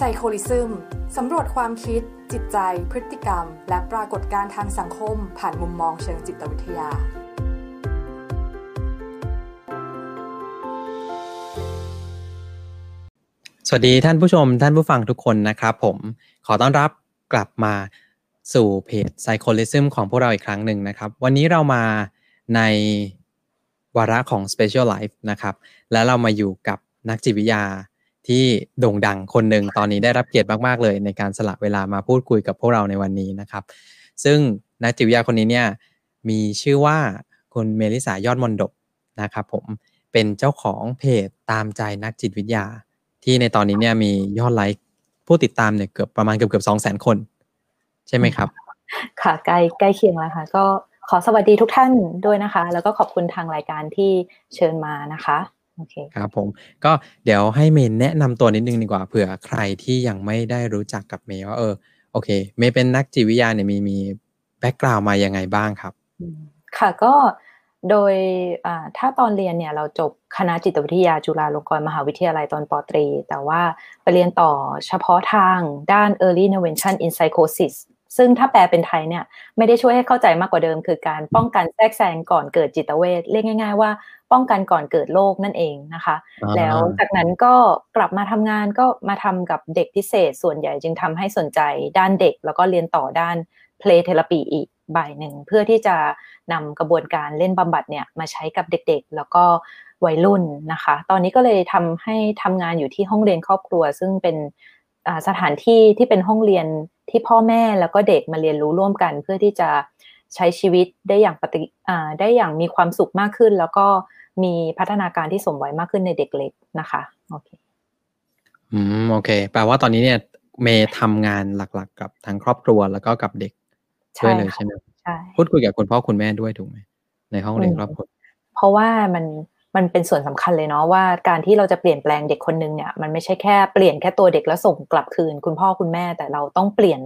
ไซโคลิซึมสำรวจความคิด จิตใจ พฤติกรรม และปรากฏการณ์ทางสังคม ผ่านมุมมองเชิงจิตวิทยา สวัสดีท่านผู้ชมท่านผู้ฟังทุกคนนะครับผมขอต้อนรับกลับมาสู่เพจ Psycholism ของพวกเราอีกครั้งหนึ่งนะครับ วันนี้เรามาในวาระของ Special Life นะครับ และเรามาอยู่กับนักจิตวิทยา ที่โด่งดังคนหนึ่งตอนนี้ได้รับเกียรติมาก ๆ เลย ในการสละเวลามาพูดคุยกับพวกเราในวันนี้นะครับ ซึ่งนักจิตวิทยาคนนี้เนี่ยมีชื่อว่าคุณเมลิสายอดมนดบนะครับผมเป็นเจ้าของเพจตามใจนักจิตวิทยา ที่ในตอนนี้เนี่ยมียอดไลค์ผู้ติดตามเนี่ยเกือบประมาณเกือบเกือบสองแสนคน ใช่ไหมครับ ค่ะใกล้ใกล้เคียงแล้วค่ะ ก็ขอสวัสดีทุกท่านด้วยนะคะ แล้วก็ขอบคุณทางรายการที่เชิญมานะคะ โอเคครับผมก็เดี๋ยวให้เมย์แนะนำตัวนิดนึงดีกว่าเผื่อใครที่ยังไม่ได้รู้จักกับเมย์ว่าเออโอเค เมย์เป็นนักจิตวิทยาเนี่ยมีมีแบ็กกราวมายังไงบ้างครับ ค่ะก็โดยถ้าตอนเรียนเนี่ยเราจบคณะจิตวิทยาจุฬาลงกรณ์มหาวิทยาลัยตอนปตรี แต่ว่าไปเรียนต่อเฉพาะทางด้าน early intervention in psychosis ซึ่งถ้าแปลเป็นไทยเนี่ยไม่ได้ช่วยให้เข้าใจมากกว่าเดิม คือการป้องกันแทรกแซงก่อนเกิดจิตเวทเรียกง่าย ๆ ว่าป้องกันก่อนเกิดโรคนั่นเองนะคะ แล้วจากนั้นก็กลับมาทำงานก็มาทำกับเด็กพิเศษ ส่วนใหญ่จึงทำให้สนใจด้านเด็ก แล้วก็เรียนต่อด้าน play therapy อีกใบหนึ่ง เพื่อที่จะนำกระบวนการเล่นบำบัดเนี่ยมาใช้กับเด็กๆ แล้วก็วัยรุ่นนะคะ ตอนนี้ก็เลยทำให้ทำงานอยู่ที่ห้องเรียนครอบครัว ซึ่งเป็นสถานที่ที่เป็นห้องเรียน ที่พ่อแม่แล้วก็เด็กมาเรียนรู้ร่วมกัน เพื่อที่จะใช้ชีวิตได้อย่างปฏิได้อย่างมีความสุขมากขึ้น แล้วก็มีพัฒนาการที่สมวัยมากขึ้นในเด็กเล็กนะคะโอเคอืมโอเค แปลว่าตอนนี้เนี่ยเมย์ทำงานหลักๆ กับทางครอบครัวแล้วก็กับเด็กด้วยเลยใช่ไหมใช่พูดคุยกับคุณพ่อคุณแม่ด้วยถูกไหมในห้องเรียนครอบครัวเพราะว่ามัน มันเป็นส่วนสำคัญเลยเนาะว่าการที่เราจะเปลี่ยนแปลงเด็กคนนึงเนี่ยมันไม่ใช่แค่เปลี่ยนแค่ตัวเด็กแล้วส่งกลับคืน คุณพ่อคุณแม่แต่เราต้องเปลี่ยน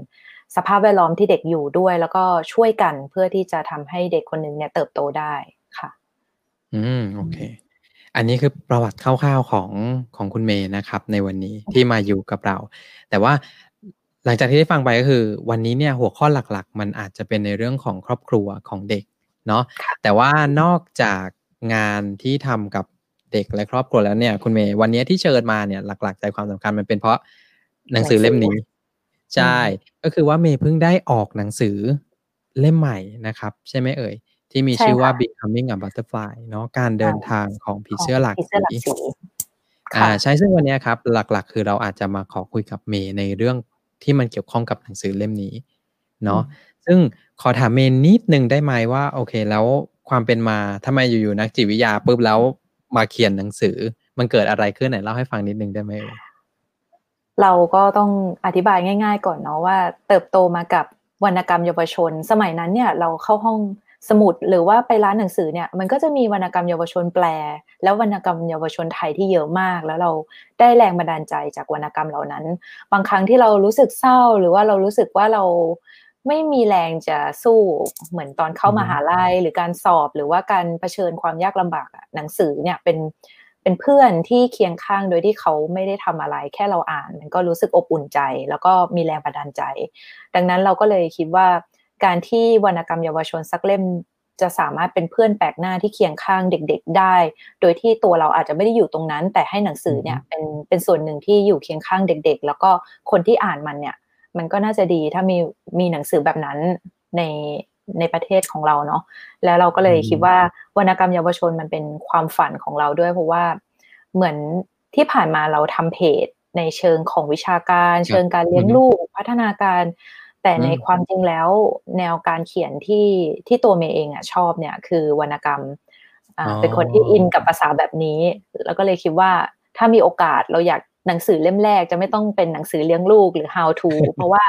สภาพแวดล้อมที่เด็กอยู่ด้วย แล้วก็ช่วยกันเพื่อที่จะทำให้เด็กคนนึงเนี่ยเติบโตได้ค่ะ อืมโอเค อันนี้คือประวัติคร่าวๆของของคุณเมย์นะครับ ในวันนี้ที่มาอยู่กับเรา แต่ว่าหลังจากที่ได้ฟังไปก็คือ วันนี้เนี่ยหัวข้อหลักๆ มันอาจจะเป็นในเรื่องของครอบครัวของเด็กเนาะแต่ว่านอกจาก งานที่ทำกับเด็กและครอบครัวแล้วเนี่ย คุณเมย์วันนี้ที่เชิญมาเนี่ยหลัก ๆ ใจความสำคัญมันเป็นเพราะหนังสือเล่มนี้ ใช่ ก็คือว่าเมย์เพิ่งได้ออกหนังสือเล่มใหม่นะครับ ใช่ไหมเอ่ย ที่มีชื่อว่า becoming a butterfly เนาะการเดินทางของผีเสื้อหลักสีอ่าใช่ซึ่งวันนี้ครับ หลักๆ คือเราอาจจะมาขอคุยกับเมย์ในเรื่องที่มันเกี่ยวข้องกับหนังสือเล่มนี้ เนาะซึ่งขอถามเมย์นิดนึงได้ไหมว่า โอเค แล้ว ความเป็นมาทำไมอยู่ๆนักจิตวิทยาปุ๊บแล้วมาเขียนหนังสือ มันเกิดอะไรขึ้นไหนเล่าให้ฟังนิดนึงได้ไหมเราก็ต้องอธิบายง่าย ๆ ก่อนเนาะว่า เติบโตมากับวรรณกรรมเยาวชน สมัยนั้นเนี่ยเราเข้าห้องสมุดหรือว่าไปร้านหนังสือเนี่ยมันก็จะมีวรรณกรรมเยาวชนแปล แล้ววรรณกรรมเยาวชนไทยที่เยอะมาก แล้วเราได้แรงบันดาลใจจากวรรณกรรมเหล่านั้น บางครั้งที่เรารู้สึกเศร้าหรือว่าเรารู้สึกว่าเรา ไม่มีแรงจะสู้เหมือนตอนเข้ามาหาลัยหรือการสอบหรือว่าการเผชิญความยากลำบากหนังสือเนี่ยเป็นเป็นเพื่อนที่เคียงข้างโดยที่เขาไม่ได้ทำอะไร แค่เราอ่าน มันก็รู้สึกอบอุ่นใจ แล้วก็มีแรงบันดาลใจ ดังนั้นเราก็เลยคิดว่า การที่วรรณกรรมเยาวชนสักเล่มจะสามารถเป็นเพื่อนแปลกหน้าที่เคียงข้างเด็ก ๆได้ โดยที่ตัวเราอาจจะไม่ได้อยู่ตรงนั้น แต่ให้หนังสือเนี่ยเป็นเป็นส่วนหนึ่งที่อยู่เคียงข้างเด็ก ๆ แล้วก็คนที่อ่านมันเนี่ย มันก็น่าจะดีถ้ามีมีหนังสือแบบนั้นในในประเทศของเราเนาะแล้วเราก็เลยคิดว่าวรรณกรรมเยาวชนมันเป็นความฝันของเราด้วยเพราะว่าเหมือนที่ผ่านมาเราทำเพจในเชิงของวิชาการ เชิงการเลี้ยงลูกพัฒนาการ แต่ในความจริงแล้วแนวการเขียนที่ที่ตัวเมย์เองอะชอบเนี่ยคือวรรณกรรมเป็นคนที่อินกับภาษาแบบนี้ แล้วก็เลยคิดว่าถ้ามีโอกาสเราอยาก หนังสือเล่มแรกจะไม่ต้องเป็นหนังสือเลี้ยงลูกหรือ how to เพราะว่า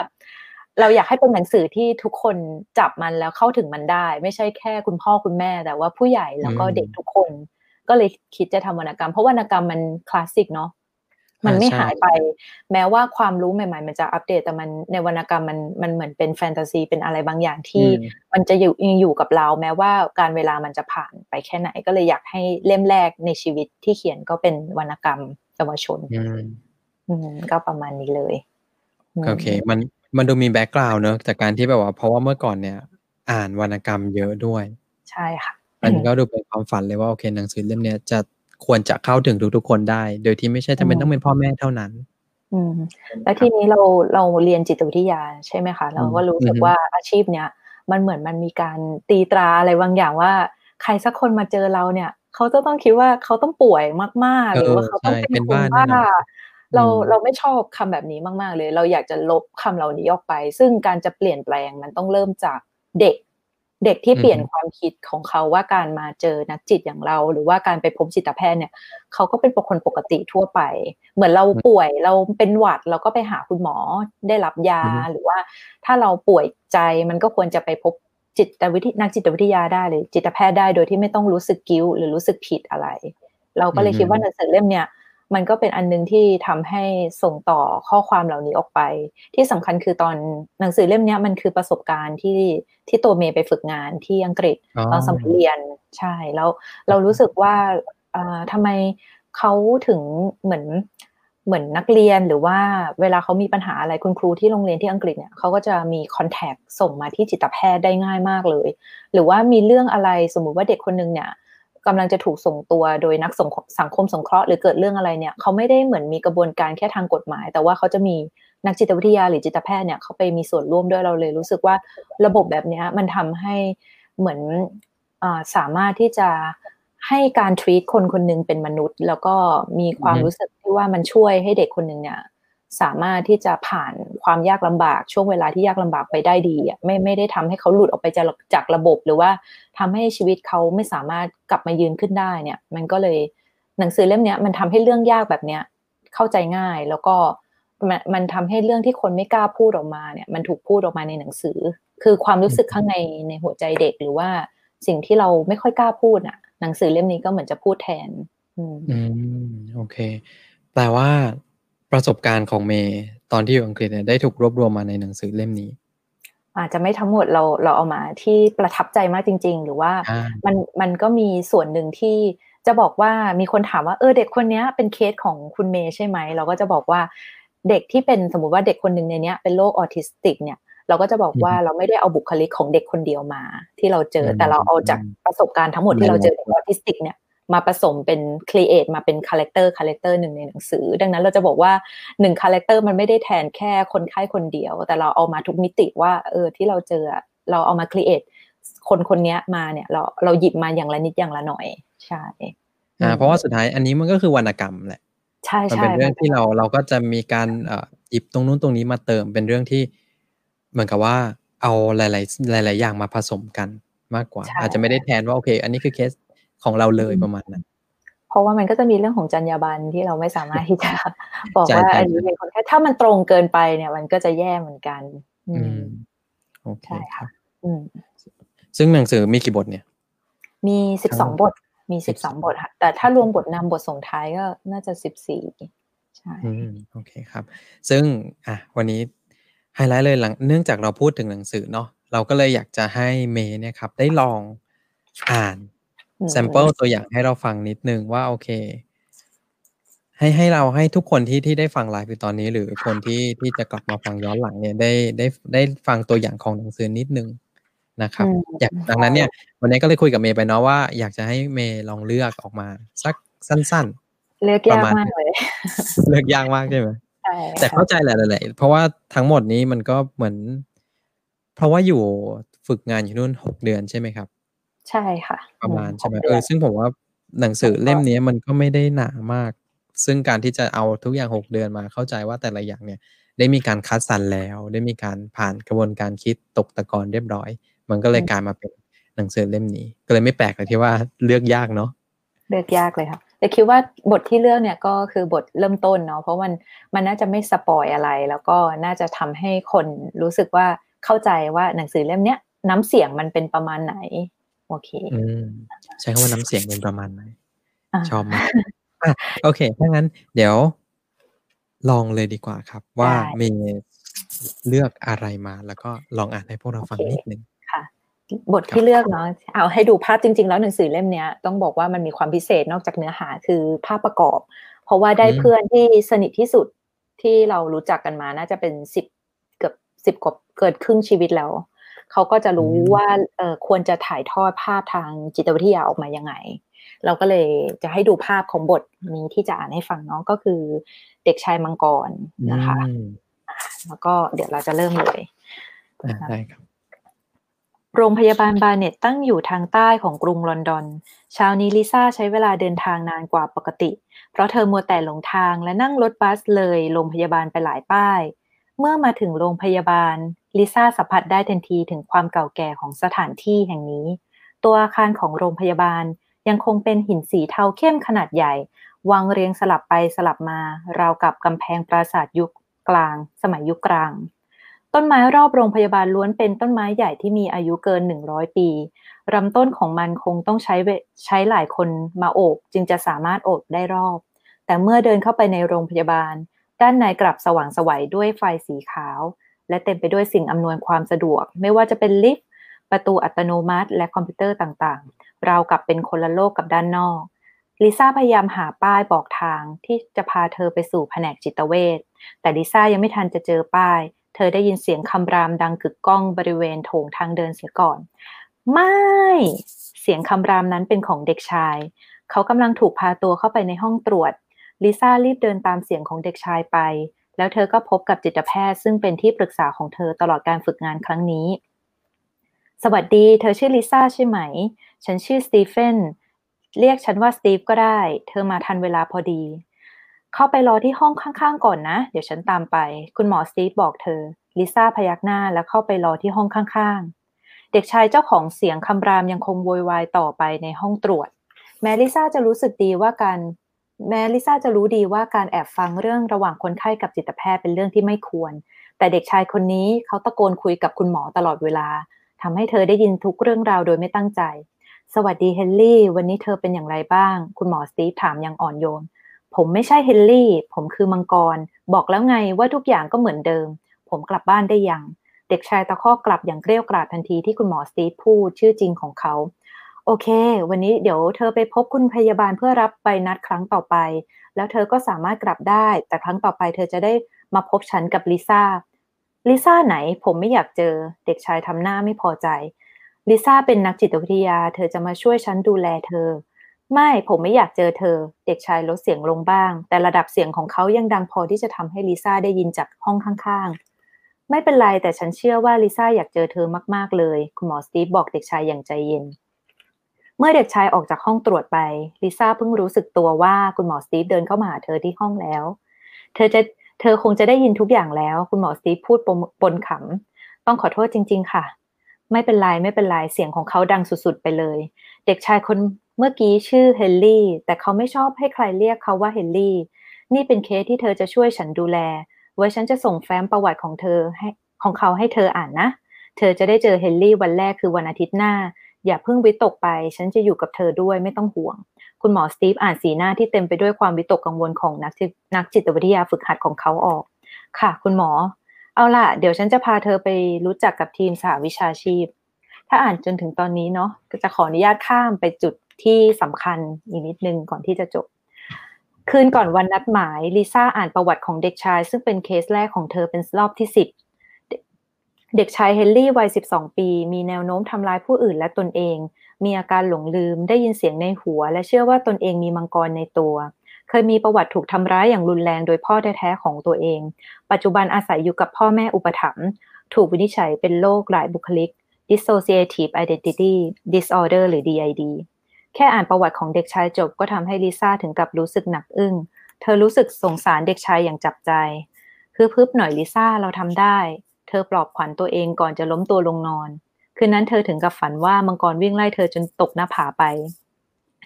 เราอยากให้เป็นหนังสือที่ทุกคนจับมันแล้วเข้าถึงมันได้ ไม่ใช่แค่คุณพ่อคุณแม่ แต่ว่าผู้ใหญ่แล้วก็เด็กทุกคน ก็เลยคิดจะทำวรรณกรรม เพราะวรรณกรรมมันคลาสสิกเนาะมันไม่หายไป แม้ว่าความรู้ใหม่ ๆ มันจะอัปเดตแต่มันในวรรณกรรมมันมันเหมือนเป็นแฟนตาซี เป็นอะไรบางอย่างที่มันจะอยู่ยังอยู่กับเรา แม้ว่าการเวลามันจะผ่านไปแค่ไหนก็เลยอยากให้เล่มแรกในชีวิตที่เขียนก็เป็นวรรณกรรม เยาวชนอืมก็ประมาณนี้เลย โอเค มันมันดูมีแบ็กกราวน์เนอะจากการที่แบบว่า เพราะว่าเมื่อก่อนเนี่ย อ่านวรรณกรรมเยอะด้วย ใช่ค่ะ อันนี้ก็ดูเป็นความฝันเลยว่าโอเคหนังสือเล่มเนี้ยจะควรจะเข้าถึงทุกๆคนได้ โดยที่ไม่ใช่จำเป็นต้องเป็นพ่อแม่เท่านั้น อืม แล้วทีนี้เราเราเรียนจิตวิทยาใช่ไหมคะ เราก็รู้สึกว่าอาชีพเนี้ยมันเหมือนมันมีการตีตราอะไรบางอย่างว่า ใครสักคนมาเจอเราเนี่ย เขาจะต้องคิดว่าเขาต้องป่วยมากๆ หรือว่าเขาต้องเป็นคนบ้าเราเราไม่ชอบคำแบบนี้มากๆ เลย เราอยากจะลบคำเหล่านี้ออกไป ซึ่งการจะเปลี่ยนแปลงมันต้องเริ่มจากเด็ก เด็กที่เปลี่ยนความคิดของเขาว่าการมาเจอนักจิตอย่างเรา หรือว่าการไปพบจิตแพทย์เนี่ยเขาก็เป็นคนปกติทั่วไป เหมือนเราป่วยเราเป็นหวัดเราก็ไปหาคุณหมอได้รับยาหรือว่า ถ้าเราป่วยใจมันก็ควรจะไปพบ จิตวิทยนักจิตวิทยาได้หรือจิตแพทย์ได้โดยที่ไม่ต้องรู้สึกกิ้วหรือรู้สึกผิดอะไร เราก็เลยคิดว่าหนังสือเล่มเนี่ยมันก็เป็นอันนึงที่ทำให้ส่งต่อข้อความเหล่านี้ออกไป ที่สำคัญคือตอนหนังสือเล่มนี้มันคือประสบการณ์ที่ที่ตัวเมย์ไปฝึกงานที่อังกฤษตอนสมัยเรียนใช่แล้วเรารู้สึกว่าทำไมเขาถึงเหมือน เหมือนนักเรียนหรือว่าเวลาเขามีปัญหาอะไรคุณครูที่โรงเรียนที่อังกฤษเนี่ยเขาก็จะมีคอนแทคส่งมาที่จิตแพทย์ได้ง่ายมากเลย หรือว่ามีเรื่องอะไรสมมุติว่าเด็กคนนึงเนี่ยกำลังจะถูกส่งตัวโดยนักสังคมสงเคราะห์หรือเกิดเรื่องอะไรเนี่ยเขาไม่ได้เหมือนมีกระบวนการแค่ทางกฎหมาย แต่ว่าเขาจะมีนักจิตวิทยาหรือจิตแพทย์เนี่ยเขาไปมีส่วนร่วมด้วยเราเลย รู้สึกว่าระบบแบบนี้มันทำให้เหมือนอสามารถที่จะ ให้การทรีตคนคนนึงเป็นมนุษย์ แล้วก็มีความรู้สึกที่ว่ามันช่วยให้เด็กคนหนึ่งเนี่ยสามารถที่จะผ่านความยากลำบากช่วงเวลาที่ยากลำบากไปได้ดีอะไม่ไม่ได้ทำให้เขาหลุดออกไปจากจากระบบหรือว่าทำให้ชีวิตเขาไม่สามารถกลับมายืนขึ้นได้เนี่ย มันก็เลยหนังสือเล่มเนี้ยมันทำให้เรื่องยากแบบเนี้ยเข้าใจง่ายแล้วก็มันมันทำให้เรื่องที่คนไม่กล้าพูดออกมาเนี่ย มันถูกพูดออกมาในหนังสือ คือความรู้สึกข้างในในหัวใจเด็กหรือว่าสิ่งที่เราไม่ค่อยกล้าพูดอะ หนังสือเล่มนี้ก็เหมือนจะพูดแทน อืมโอเค แปลว่าประสบการณ์ของเมย์ตอนที่อยู่อังกฤษเนี่ยได้ถูกรวบรวมมาในหนังสือเล่มนี้ อาจจะไม่ทั้งหมดเราเราเอามาที่ประทับใจมากจริง ๆ หรือว่ามันมันก็มีส่วนหนึ่งที่จะบอกว่ามีคนถามว่าเออเด็กคนนี้เป็นเคสของคุณเมย์ใช่ไหมเราก็จะบอกว่าเด็กที่เป็นสมมุติว่าเด็กคนหนึ่งในนี้เป็นโรคออทิสติกเนี่ย เราก็จะบอกว่าเราไม่ได้เอาบุคลิกของเด็กคนเดียวมา ที่เราเจอแต่เราเอาจากประสบการณ์ทั้งหมดที่เราเจอเด็กออทิสติกเนี่ยมาผสมเป็น create มาเป็น character character หนึ่งในหนังสือ ดังนั้นเราจะบอกว่าหนึ่ง character มันไม่ได้แทนแค่คนไข้คนเดียว แต่เราเอามาทุกมิติว่าเออที่เราเจอเราเอามา create คนคนนี้มาเนี่ยเราเราหยิบมาอย่างละนิดอย่างละหน่อยใช่อ่าเพราะว่าสุดท้ายอันนี้มันก็คือวรรณกรรมแหละใช่ใช่มันเป็นเรื่องที่เราเราก็จะมีการเอ่อหยิบตรงนู้นตรงนี้มาเติมเป็นเรื่องที่ เหมือนกับว่าเอาหลาย ๆ หลาย ๆ อย่างมาผสมกันมากกว่า อาจจะไม่ได้แทนว่าโอเค อันนี้คือเคสของเราเลยประมาณนั้นเพราะว่ามันก็จะมีเรื่องของจรรยาบรรณที่เราไม่สามารถที่จะบอกว่าอันนี้เป็นคนแค่ถ้ามันตรงเกินไปเนี่ยมันก็จะแย่เหมือนกัน อืมโอเคครับอืมซึ่งหนังสือมีกี่บทเนี่ย มีสิบสองบท มีสิบสองบทค่ะ แต่ถ้ารวมบทนำบทส่งท้ายก็น่าจะสิบสี่ใช่โอเคครับ ซึ่งอะวันนี้ ไฮไลท์เลยหลังเนื่องจากเราพูดถึงหนังสือเนาะเราก็เลยอยากจะให้เมย์เนี่ยครับ ได้ลองอ่าน sample ตัวอย่างให้เราฟังนิดนึงว่าโอเค ให้ให้เราให้ทุกคนที่ที่ได้ฟังไลฟ์ตอนนี้ หรือคนที่ที่จะกลับมาฟังย้อนหลังเนี่ยได้ได้ได้ฟังตัวอย่างของหนังสือนิดนึงนะครับอยากดังนั้นเนี่ย วันนี้ก็เลยคุยกับเมย์ไปเนาะว่าอยากจะให้เมย์ลองเลือกออกมา สักสั้น ๆ เลือกยากมากเลยเลือกยากมากใช่ไหม แต่เข้าใจแหละแหละเพราะว่าทั้งหมดนี้มันก็เหมือน เพราะว่าอยู่ฝึกงานอยู่นู่นหกเดือนใช่ไหมครับ ใช่ค่ะ ประมาณใช่ไหมเออซึ่งผมว่าหนังสือเล่มนี้มันก็ไม่ได้หนามาก ซึ่งการที่จะเอาทุกอย่างหกเดือนมาเข้าใจว่าแต่ละอย่างเนี่ย ได้มีการคัดสรรแล้ว ได้มีการผ่านกระบวนการคิดตกตะกอนเรียบร้อย มันก็เลยกลายมาเป็นหนังสือเล่มนี้ ก็เลยไม่แปลกเลยที่ว่าเลือกยากเนาะเลือกยากเลยค่ะ แต่คิดว่าบทที่เลือกเนี่ยก็คือบทเริ่มต้นเนาะเพราะมันมันน่าจะไม่สปอยอะไร แล้วก็น่าจะทำให้คนรู้สึกว่าเข้าใจว่าหนังสือเล่มเนี้ยน้ำเสียงมันเป็นประมาณไหน โอเคอืมใช้คำว่าน้ำเสียงเป็นประมาณไหนชอบมากอะโอเคถ้างั้น เดี๋ยว ลองเลยดีกว่าครับ ว่ามีเลือกอะไรมา แล้วก็ลองอ่านให้พวกเราฟังนิดนึงค่ะ บทที่เลือกเนาะเอาให้ดูภาพจริง ๆ แล้วหนังสือเล่มเนี้ยต้องบอกว่ามันมีความพิเศษนอกจากเนื้อหาคือภาพประกอบ เพราะว่าได้เพื่อนที่สนิทที่สุดที่เรารู้จักกันมาน่าจะเป็นสิบเกือบสิบกว่าเกิดครึ่งชีวิตแล้ว เขาก็จะรู้ว่าเออควรจะถ่ายทอดภาพทางจิตวิทยาออกมายังไง เราก็เลยจะให้ดูภาพของบทนี้ที่จะอ่านให้ฟังเนาะก็คือเด็กชายมังกรนะคะอืมแล้วก็เดี๋ยวเราจะเริ่มเลยอ่าได้ครับ โรงพยาบาลบาเน็ตตั้งอยู่ทางใต้ของกรุงลอนดอน เช้านี้ลิซ่าใช้เวลาเดินทางนานกว่าปกติ เพราะเธอมัวแต่หลงทางและนั่งรถบัสเลยโรงพยาบาลไปหลายป้าย เมื่อมาถึงโรงพยาบาลลิซ่าสัมผัสได้ทันทีถึงความเก่าแก่ของสถานที่แห่งนี้ ตัวอาคารของโรงพยาบาลยังคงเป็นหินสีเทาเข้มขนาดใหญ่ วางเรียงสลับไปสลับมา ราวกับกำแพงปราสาทยุคกลาง สมัยยุคกลาง ต้นไม้รอบโรงพยาบาลล้วนเป็นต้นไม้ใหญ่ที่มีอายุเกิน 100 ปีลำต้นของมันคงต้องใช้ใช้หลายคนมาโอบ จึงจะสามารถโอบได้รอบ แต่เมื่อเดินเข้าไปในโรงพยาบาล ด้านในกลับสว่างสวัยด้วยไฟสีขาว และเต็มไปด้วยสิ่งอำนวยความสะดวก ไม่ว่าจะเป็นลิฟต์ประตูอัตโนมัติ และคอมพิวเตอร์ต่างๆ เราวกับเป็นคนละโลกกับด้านนอกลิซ่าพยายามหาป้ายบอกทางที่จะพาเธอไปสู่แผนกจิตเวชแต่ลิซ่ายังไม่ทันจะเจอป้าย เธอได้ยินเสียงคำรามดังกึกก้องบริเวณโถงทางเดินเสียก่อน ไม่ เสียงคำรามนั้นเป็นของเด็กชาย เขากำลังถูกพาตัวเข้าไปในห้องตรวจ ลิซ่ารีบเดินตามเสียงของเด็กชายไป แล้วเธอก็พบกับจิตแพทย์ซึ่งเป็นที่ปรึกษาของเธอตลอดการฝึกงานครั้งนี้ สวัสดี เธอชื่อลิซ่าใช่ไหม ฉันชื่อสตีเฟน เรียกฉันว่าสตีฟก็ได้ เธอมาทันเวลาพอดี เข้าไปรอที่ห้องข้างๆก่อนนะ เดี๋ยวฉันตามไป คุณหมอสตีฟบอกเธอ ลิซ่าพยักหน้าแล้วเข้าไปรอที่ห้องข้างๆ เด็กชายเจ้าของเสียงคำรามยังคงโวยวายต่อไปในห้องตรวจ แม้ลิซ่าจะรู้สึกดีว่าการแม้ลิซ่าจะรู้ดีว่าการแอบฟังเรื่องระหว่างคนไข้กับจิตแพทย์เป็นเรื่องที่ไม่ควร แต่เด็กชายคนนี้เขาตะโกนคุยกับคุณหมอตลอดเวลาทำให้เธอได้ยินทุกเรื่องราวโดยไม่ตั้งใจ สวัสดีเฮนรี่ วันนี้เธอเป็นอย่างไรบ้าง คุณหมอสตีฟถามอย่างอ่อนโยน ผมไม่ใช่เฮนรี่ ผมคือมังกร บอกแล้วไงว่าทุกอย่างก็เหมือนเดิม ผมกลับบ้านได้ยัง เด็กชายตะคอกกลับอย่างเกรี้ยวกราดทันทีที่คุณหมอสตีฟพูดชื่อจริงของเขา โอเค วันนี้เดี๋ยวเธอไปพบคุณพยาบาลเพื่อรับใบนัดครั้งต่อไป แล้วเธอก็สามารถกลับได้ แต่ครั้งต่อไปเธอจะได้มาพบฉันกับลิซ่า ลิซ่าไหน ผมไม่อยากเจอ เด็กชายทำหน้าไม่พอใจ ลิซ่าเป็นนักจิตวิทยา เธอจะมาช่วยฉันดูแลเธอ ไม่ผมไม่อยากเจอเธอ เด็กชายลดเสียงลงบ้าง แต่ระดับเสียงของเขายังดังพอที่จะทำให้ลิซ่าได้ยินจากห้องข้างๆ ไม่เป็นไรแต่ฉันเชื่อว่าลิซ่าอยากเจอเธอมากๆเลย คุณหมอสตีฟบอกเด็กชายอย่างใจเย็น เมื่อเด็กชายออกจากห้องตรวจไปลิซ่าเพิ่งรู้สึกตัวว่าคุณหมอสตีฟเดินเข้ามาหาเธอที่ห้องแล้ว เธอจะเธอคงจะได้ยินทุกอย่างแล้ว คุณหมอสตีฟพูดปนปนขำต้องขอโทษจริง ๆ ค่ะ ไม่เป็นไรไม่เป็นไรเสียงของเขาดังสุดๆไปเลย เด็กชายคน เมื่อกี้ชื่อเฮนรี่ แต่เขาไม่ชอบให้ใครเรียกเขาว่าเฮนรี่ นี่เป็นเคสที่เธอจะช่วยฉันดูแล ไว้ฉันจะส่งแฟ้มประวัติของเธอให้ของเขาให้เธออ่านนะ เธอจะได้เจอเฮนรี่วันแรกคือวันอาทิตย์หน้า อย่าเพิ่งวิตกไป ฉันจะอยู่กับเธอด้วยไม่ต้องห่วง คุณหมอสตีฟอ่านสีหน้าที่เต็มไปด้วยความวิตกกังวลของนักจิตนักจิตวิทยาฝึกหัดของเขาออก ค่ะ คุณหมอ เอาล่ะ เดี๋ยวฉันจะพาเธอไปรู้จักกับทีมสหวิชาชีพ ถ้าอ่านจนถึงตอนนี้เนาะก็จะขออนุญาตข้ามไปจุด ที่สำคัญอีกนิดนึงก่อนที่จะจบ คืนก่อนวันนัดหมายลิซ่าอ่านประวัติของเด็กชาย ซึ่งเป็นเคสแรกของเธอเป็นรอบที่สิบเด็กชายเฮนรี่วัย 12 ปี มีแนวโน้มทำร้ายผู้อื่นและตนเอง มีอาการหลงลืม ได้ยินเสียงในหัว และเชื่อว่าตนเองมีมังกรในตัว เคยมีประวัติถูกทำร้ายอย่างรุนแรงโดยพ่อแท้ๆของตัวเอง ปัจจุบันอาศัยอยู่กับพ่อแม่อุปถัมภ์ ถูกวินิจฉัยเป็นโรคหลายบุคลิก dissociative identity disorder หรือ DID แค่อ่านประวัติของเด็กชายจบก็ทำให้ลิซ่าถึงกับรู้สึกหนักอึ้ง เธอรู้สึกสงสารเด็กชายอย่างจับใจ คือพึบหน่อยลิซ่าเราทำได้ เธอปลอบขวัญตัวเองก่อนจะล้มตัวลงนอน คืนนั้นเธอถึงกับฝันว่ามังกรวิ่งไล่เธอจนตกหน้าผาไป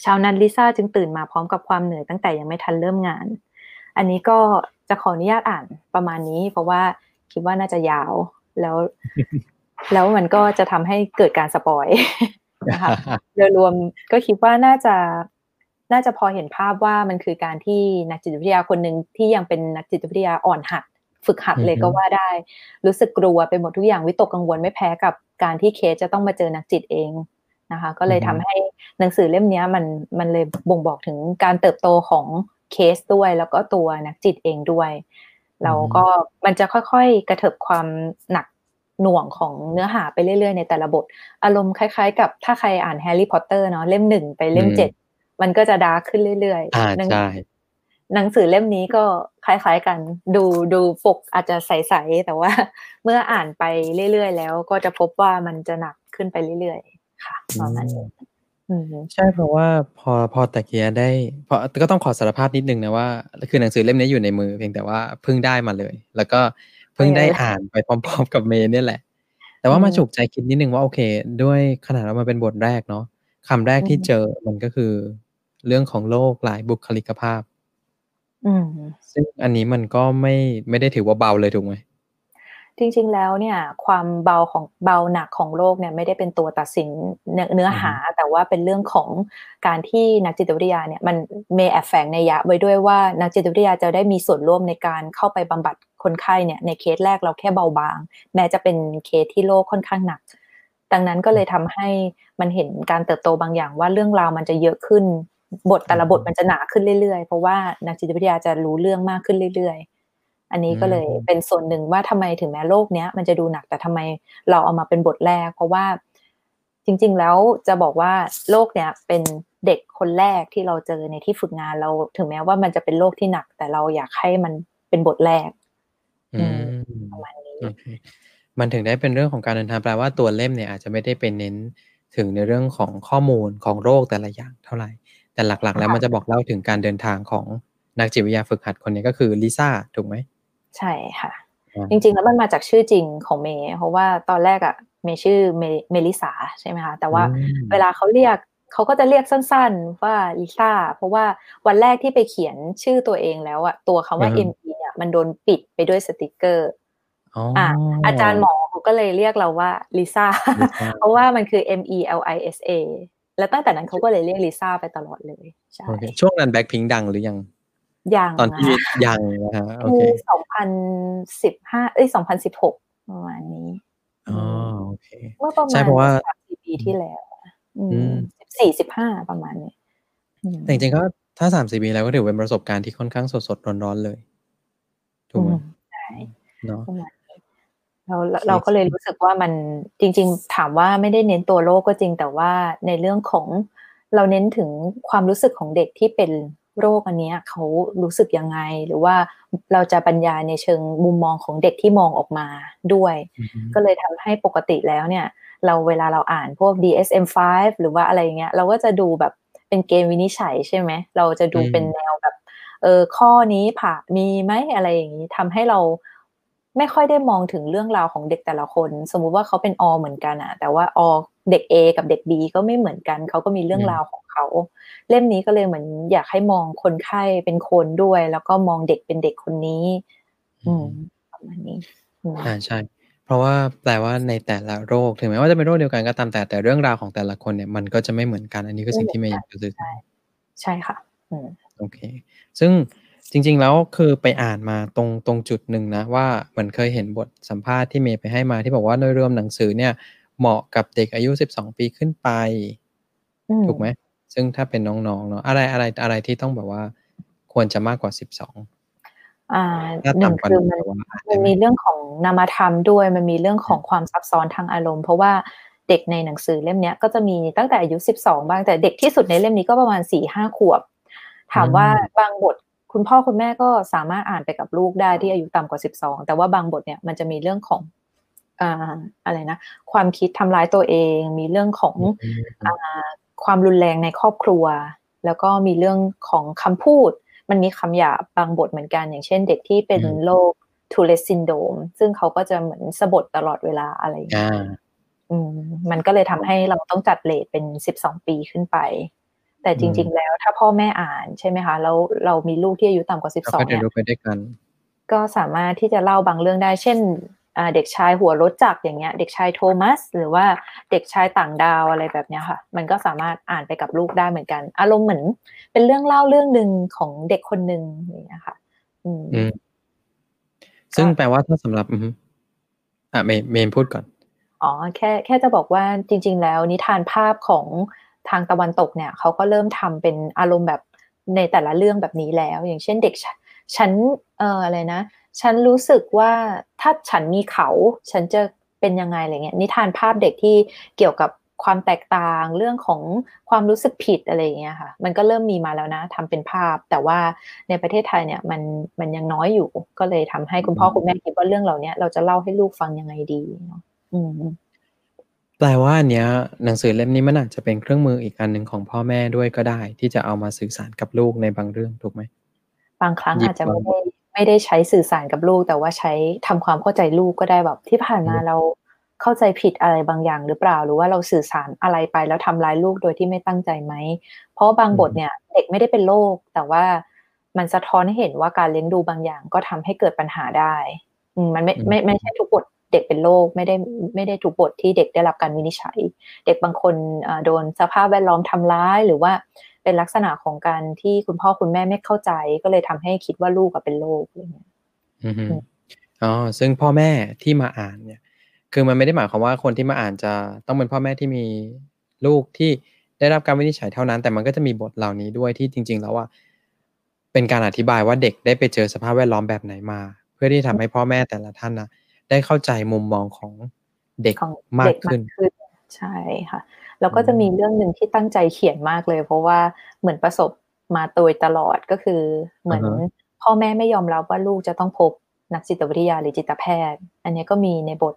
เช้านั้นลิซ่าจึงตื่นมาพร้อมกับความเหนื่อยตั้งแต่ยังไม่ทันเริ่มงาน อันนี้ก็จะขออนุญาตอ่านประมาณนี้ เพราะว่าคิดว่าน่าจะยาวแล้ว แล้วมันก็จะทำให้เกิดการสปอย นะคะโดยรวมก็คิดว่าน่าจะน่าจะพอเห็นภาพว่ามันคือการที่นักจิตวิทยาคนหนึ่งที่ยังเป็นนักจิตวิทยาอ่อนหัด ฝึกหัดเลยก็ว่าได้ รู้สึกกลัวไปหมดทุกอย่างวิตกกังวลไม่แพ้กับการที่เคสจะต้องมาเจอนักจิตเองนะคะ ก็เลยทำให้หนังสือเล่มนี้มันมันเลยบ่งบอกถึงการเติบโตของเคสด้วย แล้วก็ตัวนักจิตเองด้วยแล้วก็มันจะค่อยๆกระเถิบความหนัก หน่วงของเนื้อหาไปเรื่อยๆ ในแต่ละบท อารมณ์คล้ายๆ กับถ้าใครอ่านแฮร์รี่พอตเตอร์เนาะเล่มหนึ่งไปเล่มเจ็ดมันก็จะ dark ขึ้นเรื่อยๆอ่าใช่หนังสือเล่มนี้ก็คล้ายๆกันดูดูปกอาจจะใสๆแต่ว่าเมื่ออ่านไปเรื่อยๆ แล้วก็จะพบว่ามันจะหนักขึ้นไปเรื่อยๆ ค่ะประมาณนี้ใช่เพราะว่าพอพอตะเกียได้พอก็ต้องขอสารภาพนิดนึงนะว่า คือหนังสือเล่มนี้อยู่ในมือ เพียงแต่ว่าเพิ่งได้มาเลย แล้วก็ เพิ่งได้อ่านไปพร้อมๆกับเมย์เนี่ยแหละ แต่ว่ามาฉุกใจคิดนิดนึงว่าโอเค ด้วยขนาดว่ามันเป็นบทแรกเนาะคำแรกที่เจอมันก็คือ เรื่องของโลกหลายบุคลิกภาพซึ่งอันนี้มันก็ไม่ไม่ได้ถือว่าเบาเลยถูกไหมจริงๆแล้วเนี่ย ความเบาของเบาหนักของโลกเนี่ยไม่ได้เป็นตัวตัดสินเนื้อหา แต่ว่าเป็นเรื่องของการที่นักจิตวิทยาเนี่ยมันเมแอบแฝงนัยยะไว้ด้วยว่านักจิตวิทยาจะได้มีส่วนร่วมในการเข้าไปบำบัด คนไข้เนี่ยในเคสแรกเราแค่เบาบาง แม้จะเป็นเคสที่โรคค่อนข้างหนัก ดังนั้นก็เลยทำให้มันเห็นการเติบโตบางอย่างว่าเรื่องราวมันจะเยอะขึ้น บทแต่ละบทมันจะหนาขึ้นเรื่อยๆ เพราะว่านักจิตวิทยาจะรู้เรื่องมากขึ้นเรื่อย ๆอันนี้ก็เลยเป็นส่วนหนึ่งว่าทำไมถึงแม้โรคเนี้ย มันจะดูหนักแต่ทำไมเราเอามาเป็นบทแรก เพราะว่าจริง ๆ แล้วจะบอกว่าโลกเนี้ยเป็นเด็กคนแรกที่เราเจอในที่ฝึกงานเราถึงแม้ว่ามันจะเป็นโลกที่หนัก แต่เราอยากให้มันเป็นบทแรก ประมาณนี้มันถึงได้เป็นเรื่องของการเดินทางแปลว่าตัวเล่มเนี่ยอาจจะไม่ได้เป็นเน้นถึงในเรื่องของข้อมูลของโรคแต่ละอย่างเท่าไหร่ แต่หลักๆ แล้วมันจะบอกเล่าถึงการเดินทางของนักจิตวิทยาฝึกหัดคนนี้ก็คือลิซ่าถูกไหมใช่ค่ะ จริง ๆ แล้วมันมาจากชื่อจริงของเมย์เพราะว่าตอนแรกอะเมย์ชื่อเมลิสาใช่ไหมคะแต่ว่าเวลาเขาเรียกเขาก็จะเรียกสั้นๆว่าลิซ่าเพราะว่าวันแรกที่ไปเขียนชื่อตัวเองแล้วอะตัวคำว่า M E เนี่ย มันโดนปิดไปด้วยสติกเกอร์อ่าอาจารย์หมอเขาก็เลยเรียกเราว่าลิซ่าเพราะว่ามันคือ M E L I S A แล้วตั้งแต่นั้นเขาก็เลยเรียกลิซ่าไปตลอดเลยใช่ช่วงนั้นแบ็คพิงดังหรือยังยังตอนที่ยังนะฮะโอเคสองพันสิบห้าเอ้ยสองพันสิบหกประมาณนี้อ๋อโอเคเมื่อประมาณเพราะว่าสามสี่ปีที่แล้วสิบสี่สิบห้าประมาณนี้แต่จริงๆก็ถ้าสามสี่ปีแล้วก็ถือเป็นประสบการณ์ที่ค่อนข้างสดสดร้อนๆเลย ถูกไหมใช่เนาะเราเราก็เลยรู้สึกว่ามันจริง ๆ ถามว่าไม่ได้เน้นตัวโรคก็จริง แต่ว่าในเรื่องของเราเน้นถึงความรู้สึกของเด็กที่เป็นโรคอันนี้เขารู้สึกยังไง หรือว่าเราจะบรรยายในเชิงมุมมองของเด็กที่มองออกมาด้วย ก็เลยทำให้ปกติแล้วเนี่ย เราเวลาเราอ่านพวก DSM-5 หรือว่าอะไรเงี้ย เราก็จะดูแบบเป็นเกมวินิจฉัยใช่ไหม เราจะดูเป็นแนวแบบ เออข้อนี้ผ่ามีไหมอะไรอย่างนี้ทำให้เราไม่ค่อยได้มองถึงเรื่องราวของเด็กแต่ละคน สมมุติว่าเขาเป็นอเหมือนกันอะแต่ว่าอเด็ก A กับเด็ก B ก็ไม่เหมือนกัน เขาก็มีเรื่องราวของเขา เล่มนี้ก็เลยเหมือนอยากให้มองคนไข้เป็นคนด้วย แล้วก็มองเด็กเป็นเด็กคนนี้ อืมประมาณนี้อ่าใช่ เพราะว่าแปลว่าในแต่ละโรคถึงแม้ว่าจะเป็นโรคเดียวกันก็ตามแต่แต่เรื่องราวของแต่ละคนเนี่ยมันก็จะไม่เหมือนกัน อันนี้คือสิ่งที่เมย์อยากจะสื่อใช่ใช่ค่ะ โอเค ซึ่งจริง ๆ แล้วคือไปอ่านมาตรงตรงจุดหนึ่งนะ ว่าเหมือนเคยเห็นบทสัมภาษณ์ที่เมย์ไปให้มาที่บอกว่าโดยรวมหนังสือเนี่ย เหมาะกับเด็กอายุสิบสองปีขึ้นไป ถูกไหม ซึ่งถ้าเป็นน้องๆเนาะอะไรอะไรอะไรที่ต้องแบบว่า ควรจะมากกว่าสิบสองอ่าหนึ่งคือมันมันมีเรื่องของนามธรรมด้วย มันมีเรื่องของความซับซ้อนทางอารมณ์ เพราะว่าเด็กในหนังสือเล่มนี้ก็จะมีตั้งแต่อายุสิบสองบ้างแต่เด็กที่สุดในเล่มนี้ก็ประมาณสี่ห้าขวบ ถามว่าบางบทคุณพ่อคุณแม่ก็สามารถอ่านไปกับลูกได้ที่อายุต่ำกว่าสิบสองแต่ว่าบางบทเนี่ยมันจะมีเรื่องของอ่าอะไรนะ ความคิดทำร้ายตัวเอง มีเรื่องของอ่าความรุนแรงในครอบครัว แล้วก็มีเรื่องของคำพูด มันมีคำหยาบบางบทเหมือนกัน อย่างเช่นเด็กที่เป็นโรคทูเลสซินโดมซึ่งเขาก็จะเหมือนสะบดตลอดเวลาอะไรอย่างเงี้ยมันก็เลยทำให้เราต้องจัดเลทเป็นสิบสองปีขึ้นไป แต่จริง ๆ แล้วถ้าพ่อแม่อ่านใช่ไหมคะแล้วเรามีลูกที่อายุต่ำกว่าสิบสองเนี่ยก็สามารถที่จะเล่าบางเรื่องได้ เช่นเด็กชายหัวรถจักรอย่างเงี้ย เด็กชายโทมัส หรือว่าเด็กชายต่างดาวอะไรแบบเนี้ยค่ะ มันก็สามารถอ่านไปกับลูกได้เหมือนกัน อารมณ์เหมือน เป็นเรื่องเล่าเรื่องหนึ่งของเด็กคนหนึ่งอย่างเงี้ยค่ะอืมซึ่งแปลว่าถ้าสำหรับอ่าเมเมนพูดก่อนอ๋อแค่แค่จะบอกว่าจริง ๆ แล้วนิทานภาพของ ทางตะวันตกเนี่ยเขาก็เริ่มทำเป็นอารมณ์แบบในแต่ละเรื่องแบบนี้แล้ว อย่างเช่นเด็กฉันเอออะไรนะ ฉันรู้สึกว่าถ้าฉันมีเขาฉันจะเป็นยังไงอะไรเงี้ยนิทานภาพเด็กที่เกี่ยวกับความแตกต่างเรื่องของความรู้สึกผิดอะไรเงี้ยค่ะ มันก็เริ่มมีมาแล้วนะทำเป็นภาพ แต่ว่าในประเทศไทยเนี่ยมันมันยังน้อยอยู่ ก็เลยทำให้คุณพ่อคุณแม่คิดว่าเรื่องเหล่านี้เราจะเล่าให้ลูกฟังยังไงดีเนาะอืม แปลว่าอันเนี้ยหนังสือเล่มนี้มันอาจจะเป็นเครื่องมืออีกอันหนึ่งของพ่อแม่ด้วยก็ได้ ที่จะเอามาสื่อสารกับลูกในบางเรื่องถูกไหมบางครั้งอาจจะไม่ได้ไม่ได้ใช้สื่อสารกับลูก แต่ว่าใช้ทำความเข้าใจลูกก็ได้แบบที่ผ่านมาเราเข้าใจผิดอะไรบางอย่างหรือเปล่า หรือว่าเราสื่อสารอะไรไปแล้วทำร้ายลูกโดยที่ไม่ตั้งใจไหม เพราะบางบทเนี่ยเด็กไม่ได้เป็นโรคแต่ว่ามันสะท้อนให้เห็นว่าการเลี้ยงดูบางอย่างก็ทำให้เกิดปัญหาได้อืมมันไม่ไม่ไม่ใช่ทุกบท เด็กเป็นโรคไม่ได้ไม่ได้ทุกบทที่เด็กได้รับการวินิจฉัย เด็กบางคนโดนสภาพแวดล้อมทำร้ายหรือว่าเป็นลักษณะของการที่คุณพ่อคุณแม่ไม่เข้าใจ ก็เลยทำให้คิดว่าลูกเป็นโรคอะไรเงี้ยอ๋อซึ่งพ่อแม่ที่มาอ่านเนี่ย คือมันไม่ได้หมายความว่าคนที่มาอ่านจะต้องเป็นพ่อแม่ที่มีลูกที่ได้รับการวินิจฉัยเท่านั้น แต่มันก็จะมีบทเหล่านี้ด้วยที่จริง ๆ แล้วว่าเป็นการอธิบายว่าเด็กได้ไปเจอสภาพแวดล้อมแบบไหนมา เพื่อที่ทำให้พ่อแม่แต่ละท่านนะ ได้เข้าใจมุมมองของเด็กมากขึ้น ใช่ค่ะ แล้วก็จะมีเรื่องหนึ่งที่ตั้งใจเขียนมากเลย เพราะว่าเหมือนประสบมาโดยตลอดก็คือเหมือนพ่อแม่ไม่ยอมรับว่าลูกจะต้องพบนักจิตวิทยาหรือจิตแพทย์ อันนี้ก็มีในบท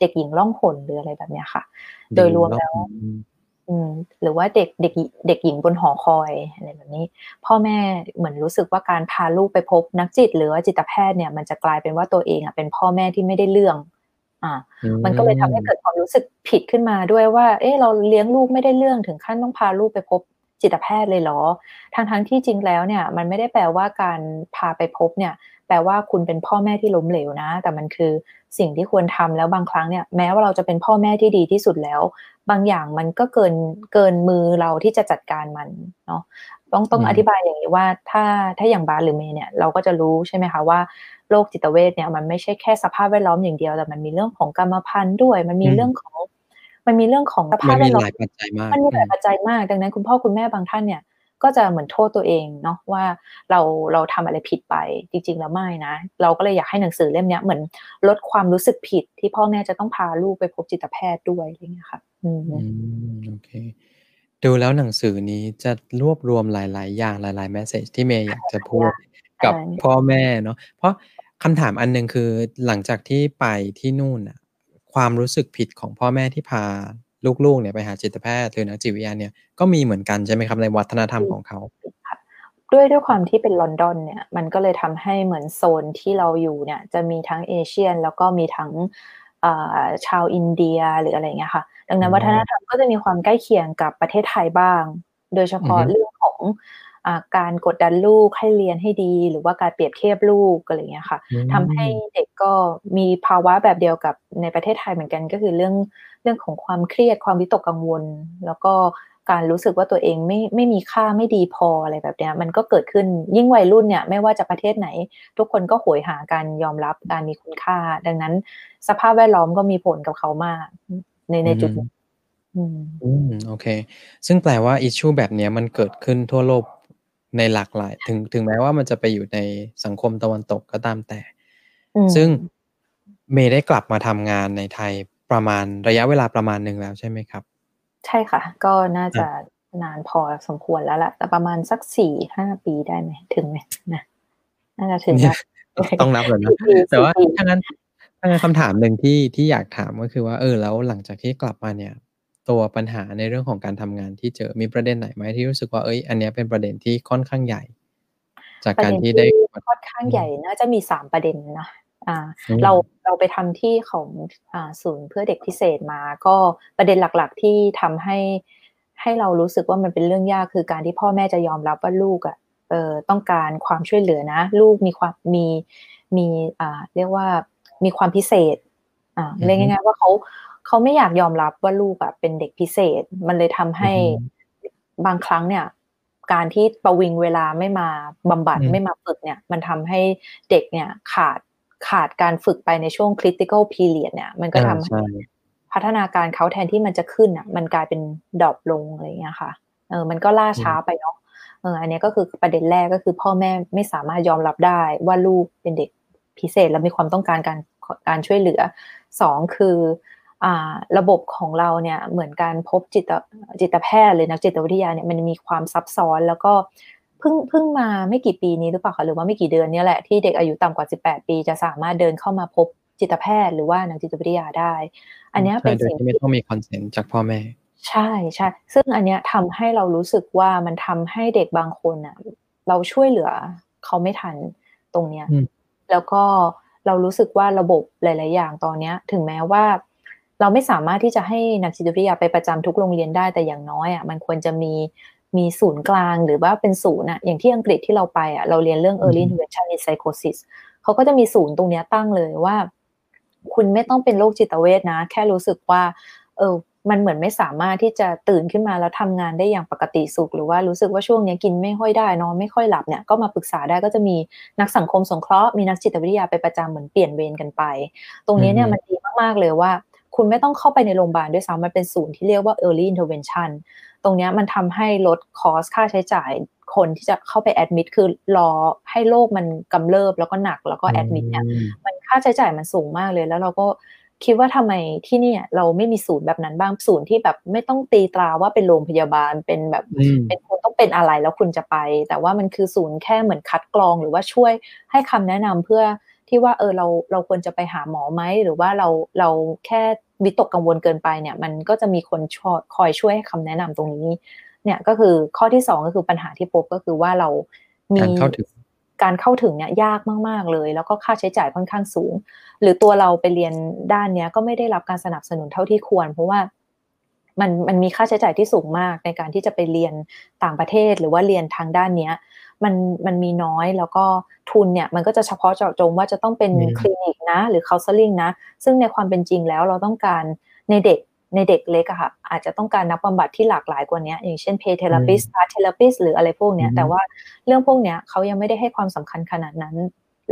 เด็กหญิงล่องหนหรืออะไรแบบนี้ค่ะ โดยรวมแล้ว หรือว่าเด็กเด็กเด็กหญิงบนหอคอยอะไรแบบนี้ พ่อแม่เหมือนรู้สึกว่าการพาลูกไปพบนักจิต หรือว่าจิตแพทย์เนี่ยมันจะกลายเป็นว่าตัวเองอะเป็นพ่อแม่ที่ไม่ได้เรื่อง อ่า มันก็เลยทำให้เกิดความรู้สึกผิดขึ้นมาด้วยว่า เออเราเลี้ยงลูกไม่ได้เรื่องถึงขั้นต้องพาลูกไปพบจิตแพทย์เลยเหรอทั้งทั้งที่จริงแล้วเนี่ย มันไม่ได้แปลว่าการพาไปพบเนี่ย แปลว่าคุณเป็นพ่อแม่ที่ล้มเหลวนะ แต่มันคือสิ่งที่ควรทำแล้วบางครั้งเนี่ยแม้ว่าเราจะเป็นพ่อแม่ที่ดีที่สุดแล้ว บางอย่างมันก็เกินเกินมือเราที่จะจัดการมันเนาะต้องต้องอธิบายอย่างนี้ว่าถ้าถ้าอย่างบาหรือเมย์เนี่ยเราก็จะรู้ใช่ไหมคะว่าโรคจิตเวชเนี่ยมันไม่ใช่แค่สภาพแวดล้อมอย่างเดียวแต่มันมีเรื่องของกรรมพันธุ์ด้วย มันมีเรื่องของ มันมีเรื่องของสภาพแวดล้อมมันมีหลายปัจจัยมากดังนั้นคุณพ่อคุณแม่บางท่านเนี่ย ก็จะเหมือนโทษตัวเองเนาะว่าเราเราทำอะไรผิดไปจริง ๆ แล้วไม่นะ เราก็เลยอยากให้หนังสือเล่มนี้เหมือนลดความรู้สึกผิดที่พ่อแม่จะต้องพาลูกไปพบจิตแพทย์ด้วยอะไรเงี้ยค่ะอืมโอเคดูแล้วหนังสือนี้จะรวบรวมหลาย ๆ อย่างหลายๆแมสเซจที่เมย์อยากจะพูดกับพ่อแม่เนาะเพราะคำถามอันนึงคือหลังจากที่ไปที่นู่นอะความรู้สึกผิดของพ่อแม่ที่พา ลูกๆเนี่ยไปหาจิตแพทย์หรือนักจิตวิทยาเนี่ยก็มีเหมือนกันใช่ไหมครับในวัฒนธรรมของเขาด้วยด้วยความที่เป็นลอนดอนเนี่ยมันก็เลยทำให้เหมือนโซนที่เราอยู่เนี่ยจะมีทั้งเอเชียน แล้วก็มีทั้งชาวอินเดียหรืออะไรเงี้ยค่ะ ดังนั้นวัฒนธรรมก็จะมีความใกล้เคียงกับประเทศไทยบ้าง โดยเฉพาะเรื่องของอการกดดันลูกให้เรียนให้ดี หรือว่าการเปรียบเทียบลูกอะไรเงี้ยค่ะทำให้เด็กก็มีภาวะแบบเดียวกับในประเทศไทยเหมือนกันก็คือเรื่อง เรื่องของความเครียดความวิตกกังวล แล้วก็การรู้สึกว่าตัวเองไม่ไม่มีค่าไม่ดีพออะไรแบบเนี้ยมันก็เกิดขึ้นยิ่งวัยรุ่นเนี่ยไม่ว่าจะประเทศไหน ทุกคนก็โหยหาการยอมรับการมีคุณค่า ดังนั้น สภาพแวดล้อมก็มีผลกับเขามากในในจุดนี้อืมอืมโอเค ซึ่งแปลว่าอิชชูแบบนี้มันเกิดขึ้นทั่วโลกในหลากหลาย ถึงถึงแม้ว่ามันจะไปอยู่ในสังคมตะวันตกก็ตามแต่ ซึ่งเมย์ได้กลับมาทำงานในไทย ประมาณระยะเวลาประมาณหนึ่งแล้วใช่ไหมครับ ใช่ค่ะ ก็น่าจะนานพอสมควรแล้วแหละแต่ประมาณสักสี่ห้าปีได้ไหมถึงไหมนะน่าจะถึงต้องนับเลยนะแต่ว่าถ้างั้นถ้างั้นคำถามหนึ่งที่ที่อยากถามก็คือว่าเออแล้วหลังจากที่กลับมาเนี่ย ตัวปัญหาในเรื่องของการทำงานที่เจอมีประเด็นไหนไหมที่รู้สึกว่าเอ้ยอันนี้เป็นประเด็นที่ค่อนข้างใหญ่ จากการที่ได้ค่อนข้างใหญ่น่าจะมีสามประเด็นนะอ่า เราเราไปทำที่ของอ่าศูนย์เพื่อเด็กพิเศษมา ก็ประเด็นหลักๆที่ทำให้ให้เรารู้สึกว่ามันเป็นเรื่องยากคือการที่พ่อแม่จะยอมรับว่าลูกอะเออต้องการความช่วยเหลือนะ ลูกมีความมีมีอ่าเรียกว่ามีความพิเศษอ่าเรียกง่ายๆว่าเขาเขาไม่อยากยอมรับว่าลูกอะเป็นเด็กพิเศษ มันเลยทำให้บางครั้งเนี่ย การที่ประวิงเวลาไม่มาบำบัดไม่มาฝึกเนี่ย มันทำให้เด็กเนี่ยขาด ขาดการฝึกไปในช่วง critical period เนี่ย มันก็ทำให้พัฒนาการเขาแทนที่มันจะขึ้นอะ มันกลายเป็นดรอปลงอะไรเงี้ยค่ะ เออ มันก็ล่าช้าไปเนาะ เออ อันนี้ก็คือประเด็นแรกก็คือพ่อแม่ไม่สามารถยอมรับได้ว่าลูกเป็นเด็กพิเศษและมีความต้องการการการช่วยเหลือสองคืออ่าระบบของเราเนี่ยเหมือนการพบจิตจิตแพทย์หรือนักจิตวิทยาเนี่ยมันมีความซับซ้อนแล้วก็ เพิ่งเพิ่งมาไม่กี่ปีนี้หรือเปล่าคะหรือว่าไม่กี่เดือนนี้แหละที่เด็กอายุต่ำกว่า 18 ปี จะสามารถเดินเข้ามาพบจิตแพทย์หรือว่านักจิตวิทยาได้ อันนี้เป็นสิ่งที่ไม่ต้องมีคอนเซนต์จากพ่อแม่ ใช่ใช่ซึ่งอันนี้ทำให้เรารู้สึกว่ามันทำให้เด็กบางคนอะ เราช่วยเหลือเขาไม่ทันตรงเนี้ย แล้วก็เรารู้สึกว่าระบบหลาย ๆ อย่างตอนเนี้ย ถึงแม้ว่า เราไม่สามารถที่จะให้นักจิตวิทยาไปประจำทุกโรงเรียนได้แต่อย่างน้อยอะมันควรจะมี มีศูนย์กลางหรือว่าเป็นศูนย์อะอย่างที่อังกฤษที่เราไปอะเราเรียนเรื่อง early intervention in psychosis เขาก็จะมีศูนย์ตรงนี้ตั้งเลยว่า คุณไม่ต้องเป็นโรคจิตเวทนะ แค่รู้สึกว่า เออมันเหมือนไม่สามารถที่จะตื่นขึ้นมาแล้วทำงานได้อย่างปกติสุข หรือว่ารู้สึกว่าช่วงนี้กินไม่ค่อยได้นอนไม่ค่อยหลับเนี่ยก็มาปรึกษาได้ก็จะมีนักสังคมสงเคราะห์มีนักจิตวิทยาไปประจำเหมือนเปลี่ยนเวรกันไป ตรงนี้เนี่ยมันดีมากๆเลยว่า คุณไม่ต้องเข้าไปในโรงพยาบาลด้วยซ้ำมันเป็นศูนย์ที่เรียกว่า early intervention ตรงนี้มันทำให้ลดคอสค่าใช้จ่ายคนที่จะเข้าไปแอดมิดคือรอให้โรคมันกำเริบแล้วก็หนักแล้วก็แอดมิดเนี่ยมันค่าใช้จ่ายมันสูงมากเลย แล้วเราก็คิดว่าทำไมที่นี่เราไม่มีศูนย์แบบนั้นบ้างศูนย์ที่แบบไม่ต้องตีตราว่าเป็นโรงพยาบาลเป็นแบบเป็นคนต้องเป็นอะไรแล้วคุณจะไป แต่ว่ามันคือศูนย์แค่เหมือนคัดกรองหรือว่าช่วยให้คำแนะนำเพื่อ ที่ว่าเออเราเราควรจะไปหาหมอไหมหรือว่าเราเราแค่วิตกกังวลเกินไปเนี่ย มันก็จะมีคนคอยช่วยให้คำแนะนำตรงนี้ เนี่ยก็คือข้อที่สองก็คือปัญหาที่พบก็คือว่าเรามีการเข้าถึงการเข้าถึงเนี่ยยากมาก ๆ เลย แล้วก็ค่าใช้จ่ายค่อนข้างสูง หรือตัวเราไปเรียนด้านเนี้ยก็ไม่ได้รับการสนับสนุนเท่าที่ควร เพราะว่ามันมันมีค่าใช้จ่ายที่สูงมากในการที่จะไปเรียนต่างประเทศหรือว่าเรียนทางด้านเนี้ย มันมันมีน้อยแล้วก็ทุนเนี่ยมันก็จะเฉพาะเจาะจงว่าจะต้องเป็นคลินิกนะ หรือคา u เซอร์ลิงนะ ซึ่งในความเป็นจริงแล้วเราต้องการในเด็กในเด็กเล็กอะค่ะอาจจะต้องการนักบำบัดที่หลากหลายกว่านี้อย่างเช่น play therapist art therapist หรืออะไรพวกเนี้ยแต่ว่าเรื่องพวกเนี้ยเขายังไม่ได้ให้ความสำคัญขนาดนั้น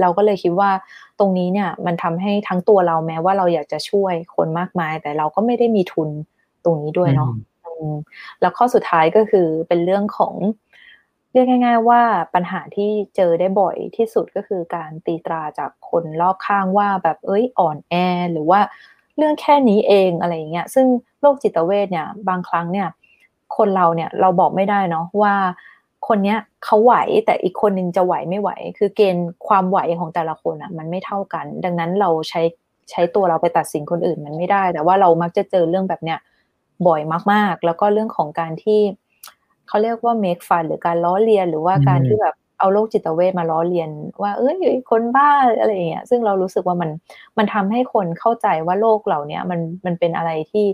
เราก็เลยคิดว่าตรงนี้เนี่ยมันทำให้ทั้งตัวเราแม้ว่าเราอยากจะช่วยคนมากมาย แต่เราก็ไม่ได้มีทุนตรงนี้ด้วยเนาะแล้วข้อสุดท้ายก็คือเป็นเรื่องของ เรียกง่ายๆว่าปัญหาที่เจอได้บ่อยที่สุดก็คือการตีตราจากคนรอบข้างว่าแบบเอ้ยอ่อนแอหรือว่าเรื่องแค่นี้เองอะไรอย่างเงี้ยซึ่งโรคจิตเวทเนี่ยบางครั้งเนี่ยคนเราเนี่ยเราบอกไม่ได้เนาะว่าคนเนี้ยเขาไหวแต่อีกคนนึงจะไหวไม่ไหว คือเกณฑ์ความไหวของแต่ละคนอะ่ะมันไม่เท่ากัน ดังนั้นเราใช้ใช้ตัวเราไปตัดสินคนอื่นมันไม่ได้ แต่ว่าเรามักจะเจอเรื่องแบบเนี้ยบ่อยมากๆ แล้วก็เรื่องของการที่ เขาเรียกว่า make fun หรือการล้อเลียนหรือว่าการที่แบบเอาโรคจิตเวทมาล้อเลียน ว่าเอ้ยคนบ้าอะไรอย่างเงี้ยซึ่งเรารู้สึกว่ามันมันทำให้คนเข้าใจว่าโลกเหล่านี้มันมันเป็นอะไรที่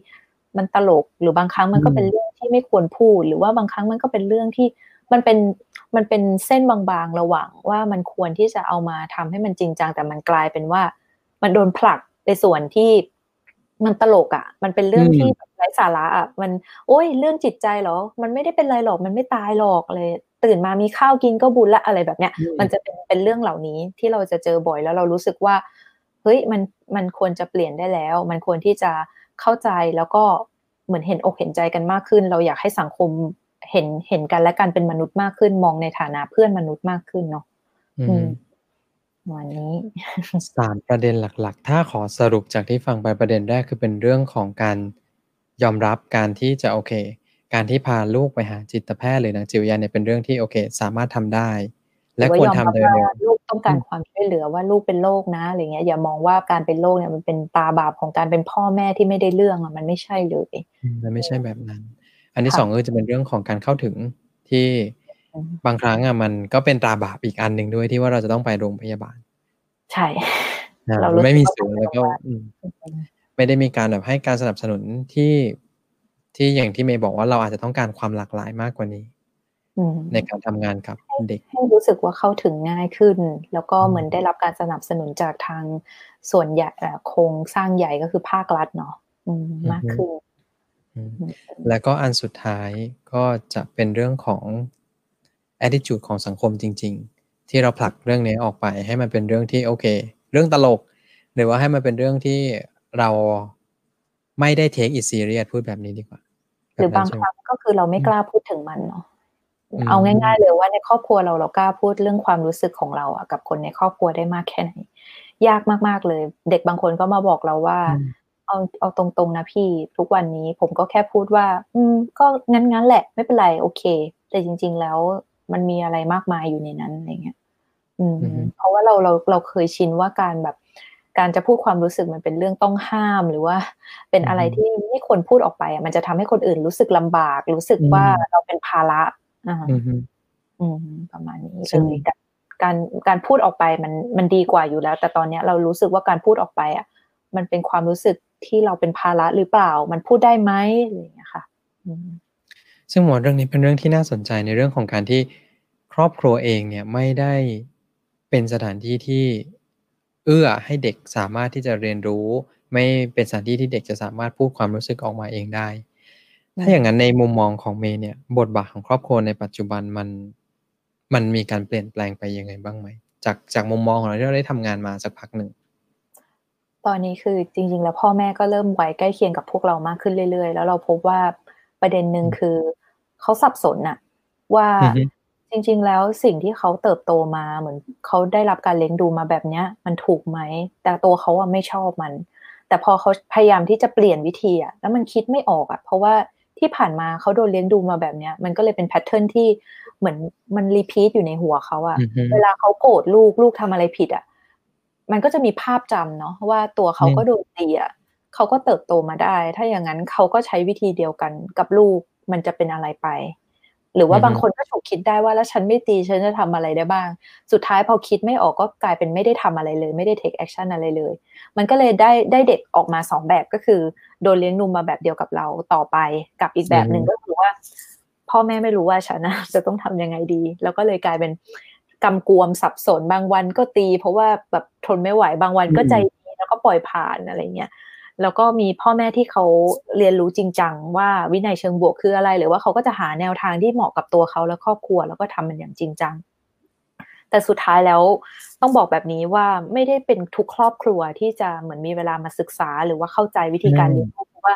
มันตลกหรือบางครั้งมันก็เป็นเรื่องที่ไม่ควรพูด หรือว่าบางครั้งมันก็เป็นเรื่องที่มันเป็นมันเป็นเส้นบางๆระหว่างว่ามันควรที่จะเอามาทำให้มันจริงจังแต่มันกลายเป็นว่า มันโดนผลักในส่วนที่ มันตลกอะ่ะ มันเป็นเรื่องที่ไร้สาระอะมัน โอ้ยเรื่องจิตใจเหรอ มันไม่ได้เป็นไรหรอก มันไม่ตายหรอกอะไรตื่นมามีข้าวกินก็บุญละอะไรแบบเนี้ย มันจะเป็นเป็นเรื่องเหล่านี้ที่เราจะเจอบ่อยแล้วเรารู้สึกว่า เฮ้ยมันมันควรจะเปลี่ยนได้แล้ว มันควรที่จะเข้าใจแล้วก็เหมือนเห็นอกเห็นใจกันมากขึ้น เราอยากให้สังคมเห็นเห็นกันและกันเป็นมนุษย์มากขึ้น มองในฐานะเพื่อนมนุษย์มากขึ้นเนาะ วันนี้สามประเด็นหลักๆ ถ้าขอสรุปจากที่ฟังไปประเด็นแรกคือเป็นเรื่องของการยอมรับการที่จะโอเค การที่พาลูกไปหาจิตแพทย์หรือนักจิตวิทยาเนี่ยเป็นเรื่องที่โอเค สามารถทำได้ และควรทำโดยเร็วลูกต้องการความช่วยเหลือว่าลูกเป็นโรคนะอะไรเงี้ยอย่ามองว่าการเป็นโรคเนี่ยมันเป็นตาบาปของการเป็นพ่อแม่ที่ไม่ได้เรื่องอะมันไม่ใช่เลยมันไม่ใช่แบบนั้น อันที่สองก็จะเป็นเรื่องของการเข้าถึงที่ บางครั้งอะมันก็เป็นตราบาปอีกอันหนึ่งด้วยที่ว่าเราจะต้องไปโรงพยาบาล ใช่เราไม่มีสูงแล้วก็ไม่ได้มีการแบบให้การสนับสนุนที่ที่อย่างที่เมย์บอกว่าเราอาจจะต้องการความหลากหลายมากกว่านี้ในการทำงานกับเด็กให้รู้สึกว่าเข้าถึงง่ายขึ้น แล้วก็เหมือนได้รับการสนับสนุนจากทางส่วนใหญ่โครงสร้างใหญ่ก็คือภาครัฐเนาะมากขึ้นแล้วก็อันสุดท้ายก็จะเป็นเรื่องของ attitude ของสังคมจริง ๆ ที่เราผลักเรื่องนี้ออกไป ให้มันเป็นเรื่องที่โอเค เรื่องตลก หรือว่าให้มันเป็นเรื่องที่เราไม่ได้ take it serious พูดแบบนี้ดีกว่า หรือบางครั้งก็คือเราไม่กล้าพูดถึงมันเนาะเอาง่าย ๆ เลยว่าในครอบครัวเราเรากล้าพูดเรื่องความรู้สึกของเราอะกับคนในครอบครัวได้มากแค่ไหน ยากมากๆเลย เด็กบางคนก็มาบอกเราว่า เอาเอาตรงๆนะพี่ทุกวันนี้ผมก็แค่พูดว่า อืม ก็งั้นๆแหละ ไม่เป็นไรโอเค แต่จริง ๆ แล้ว มันมีอะไรมากมายอยู่ในนั้นอะไรเงี้ยอืม เพราะว่าเราเราเราเคยชินว่าการแบบ การจะพูดความรู้สึกมันเป็นเรื่องต้องห้ามหรือว่า เป็นอะไรที่ไม่ควรพูดออกไปอะมันจะทำให้คนอื่นรู้สึกลำบาก รู้สึกว่าเราเป็นภาระอ่าอืมประมาณนี้เลยการการพูดออกไปมันมันดีกว่าอยู่แล้ว แต่ตอนเนี้ยเรารู้สึกว่าการพูดออกไปอะมันเป็นความรู้สึกที่เราเป็นภาระหรือเปล่า มันพูดได้ไหมอะไรอย่างเงี้ยค่ะ ซึ่งหมดเรื่องนี้เป็นเรื่องที่น่าสนใจในเรื่องของการที่ครอบครัวเองเนี่ยไม่ได้เป็นสถานที่ที่เอื้อให้เด็กสามารถที่จะเรียนรู้ ไม่เป็นสถานที่ที่เด็กจะสามารถพูดความรู้สึกออกมาเองได้ ถ้าอย่างนั้นในมุมมองของเมย์เนี่ย บทบาทของครอบครัวในปัจจุบันมันมันมีการเปลี่ยนแปลงไปยังไงบ้างไหม จากจากมุมมองของเราที่เราได้ทำงานมาสักพักหนึ่งตอนนี้คือจริง ๆ แล้วพ่อแม่ก็เริ่มไว้ใกล้เคียงกับพวกเรามากขึ้นเรื่อย ๆ แล้วเราพบว่าประเด็นหนึ่งคือ เขาสับสนอะว่าจริง ๆ แล้วสิ่งที่เขาเติบโตมาเหมือนเขาได้รับการเลี้ยงดูมาแบบเนี้ย มันถูกไหม แต่ตัวเขาอะไม่ชอบมัน แต่พอเขาพยายามที่จะเปลี่ยนวิธีอะแล้วมันคิดไม่ออกอะเพราะว่าที่ผ่านมาเขาโดนเลี้ยงดูมาแบบเนี้ย มันก็เลยเป็น pattern ที่เหมือนมัน repeat อยู่ในหัวเขาอะเวลาเขาโกรธลูกลูกทำอะไรผิดอะมันก็จะมีภาพจำเนาะว่าตัวเขาก็โดนตีอะเขาก็เติบโตมาได้ ถ้าอย่างนั้นเขาก็ใช้วิธีเดียวกันกับลูก มันจะเป็นอะไรไป หรือว่าบางคนก็ฉุกคิดได้ว่าแล้วฉันไม่ตีฉันจะทำอะไรได้บ้าง สุดท้ายพอคิดไม่ออกก็กลายเป็นไม่ได้ทำอะไรเลย ไม่ได้ take action อะไรเลย มันก็เลยได้ได้เด็กออกมาสองแบบก็คือ โดนเลี้ยงนุ่มมาแบบเดียวกับเราต่อไปกับอีกแบบหนึ่งก็คือว่า พ่อแม่ไม่รู้ว่าฉันนะจะต้องทำยังไงดี แล้วก็เลยกลายเป็นกำกวมสับสนบางวันก็ตี เพราะว่าแบบทนไม่ไหวบางวันก็ใจดีแล้วก็ปล่อยผ่านอะไรเงี้ย แล้วก็มีพ่อแม่ที่เขาเรียนรู้จริงจังว่าวินัยเชิงบวกคืออะไร หรือว่าเขาก็จะหาแนวทางที่เหมาะกับตัวเขาและครอบครัว แล้วก็ทำมันอย่างจริงจัง แต่สุดท้ายแล้วต้องบอกแบบนี้ว่าไม่ได้เป็นทุกครอบครัวที่จะเหมือนมีเวลามาศึกษา หรือว่าเข้าใจวิธีการเลี้ยงลูกเพราะว่า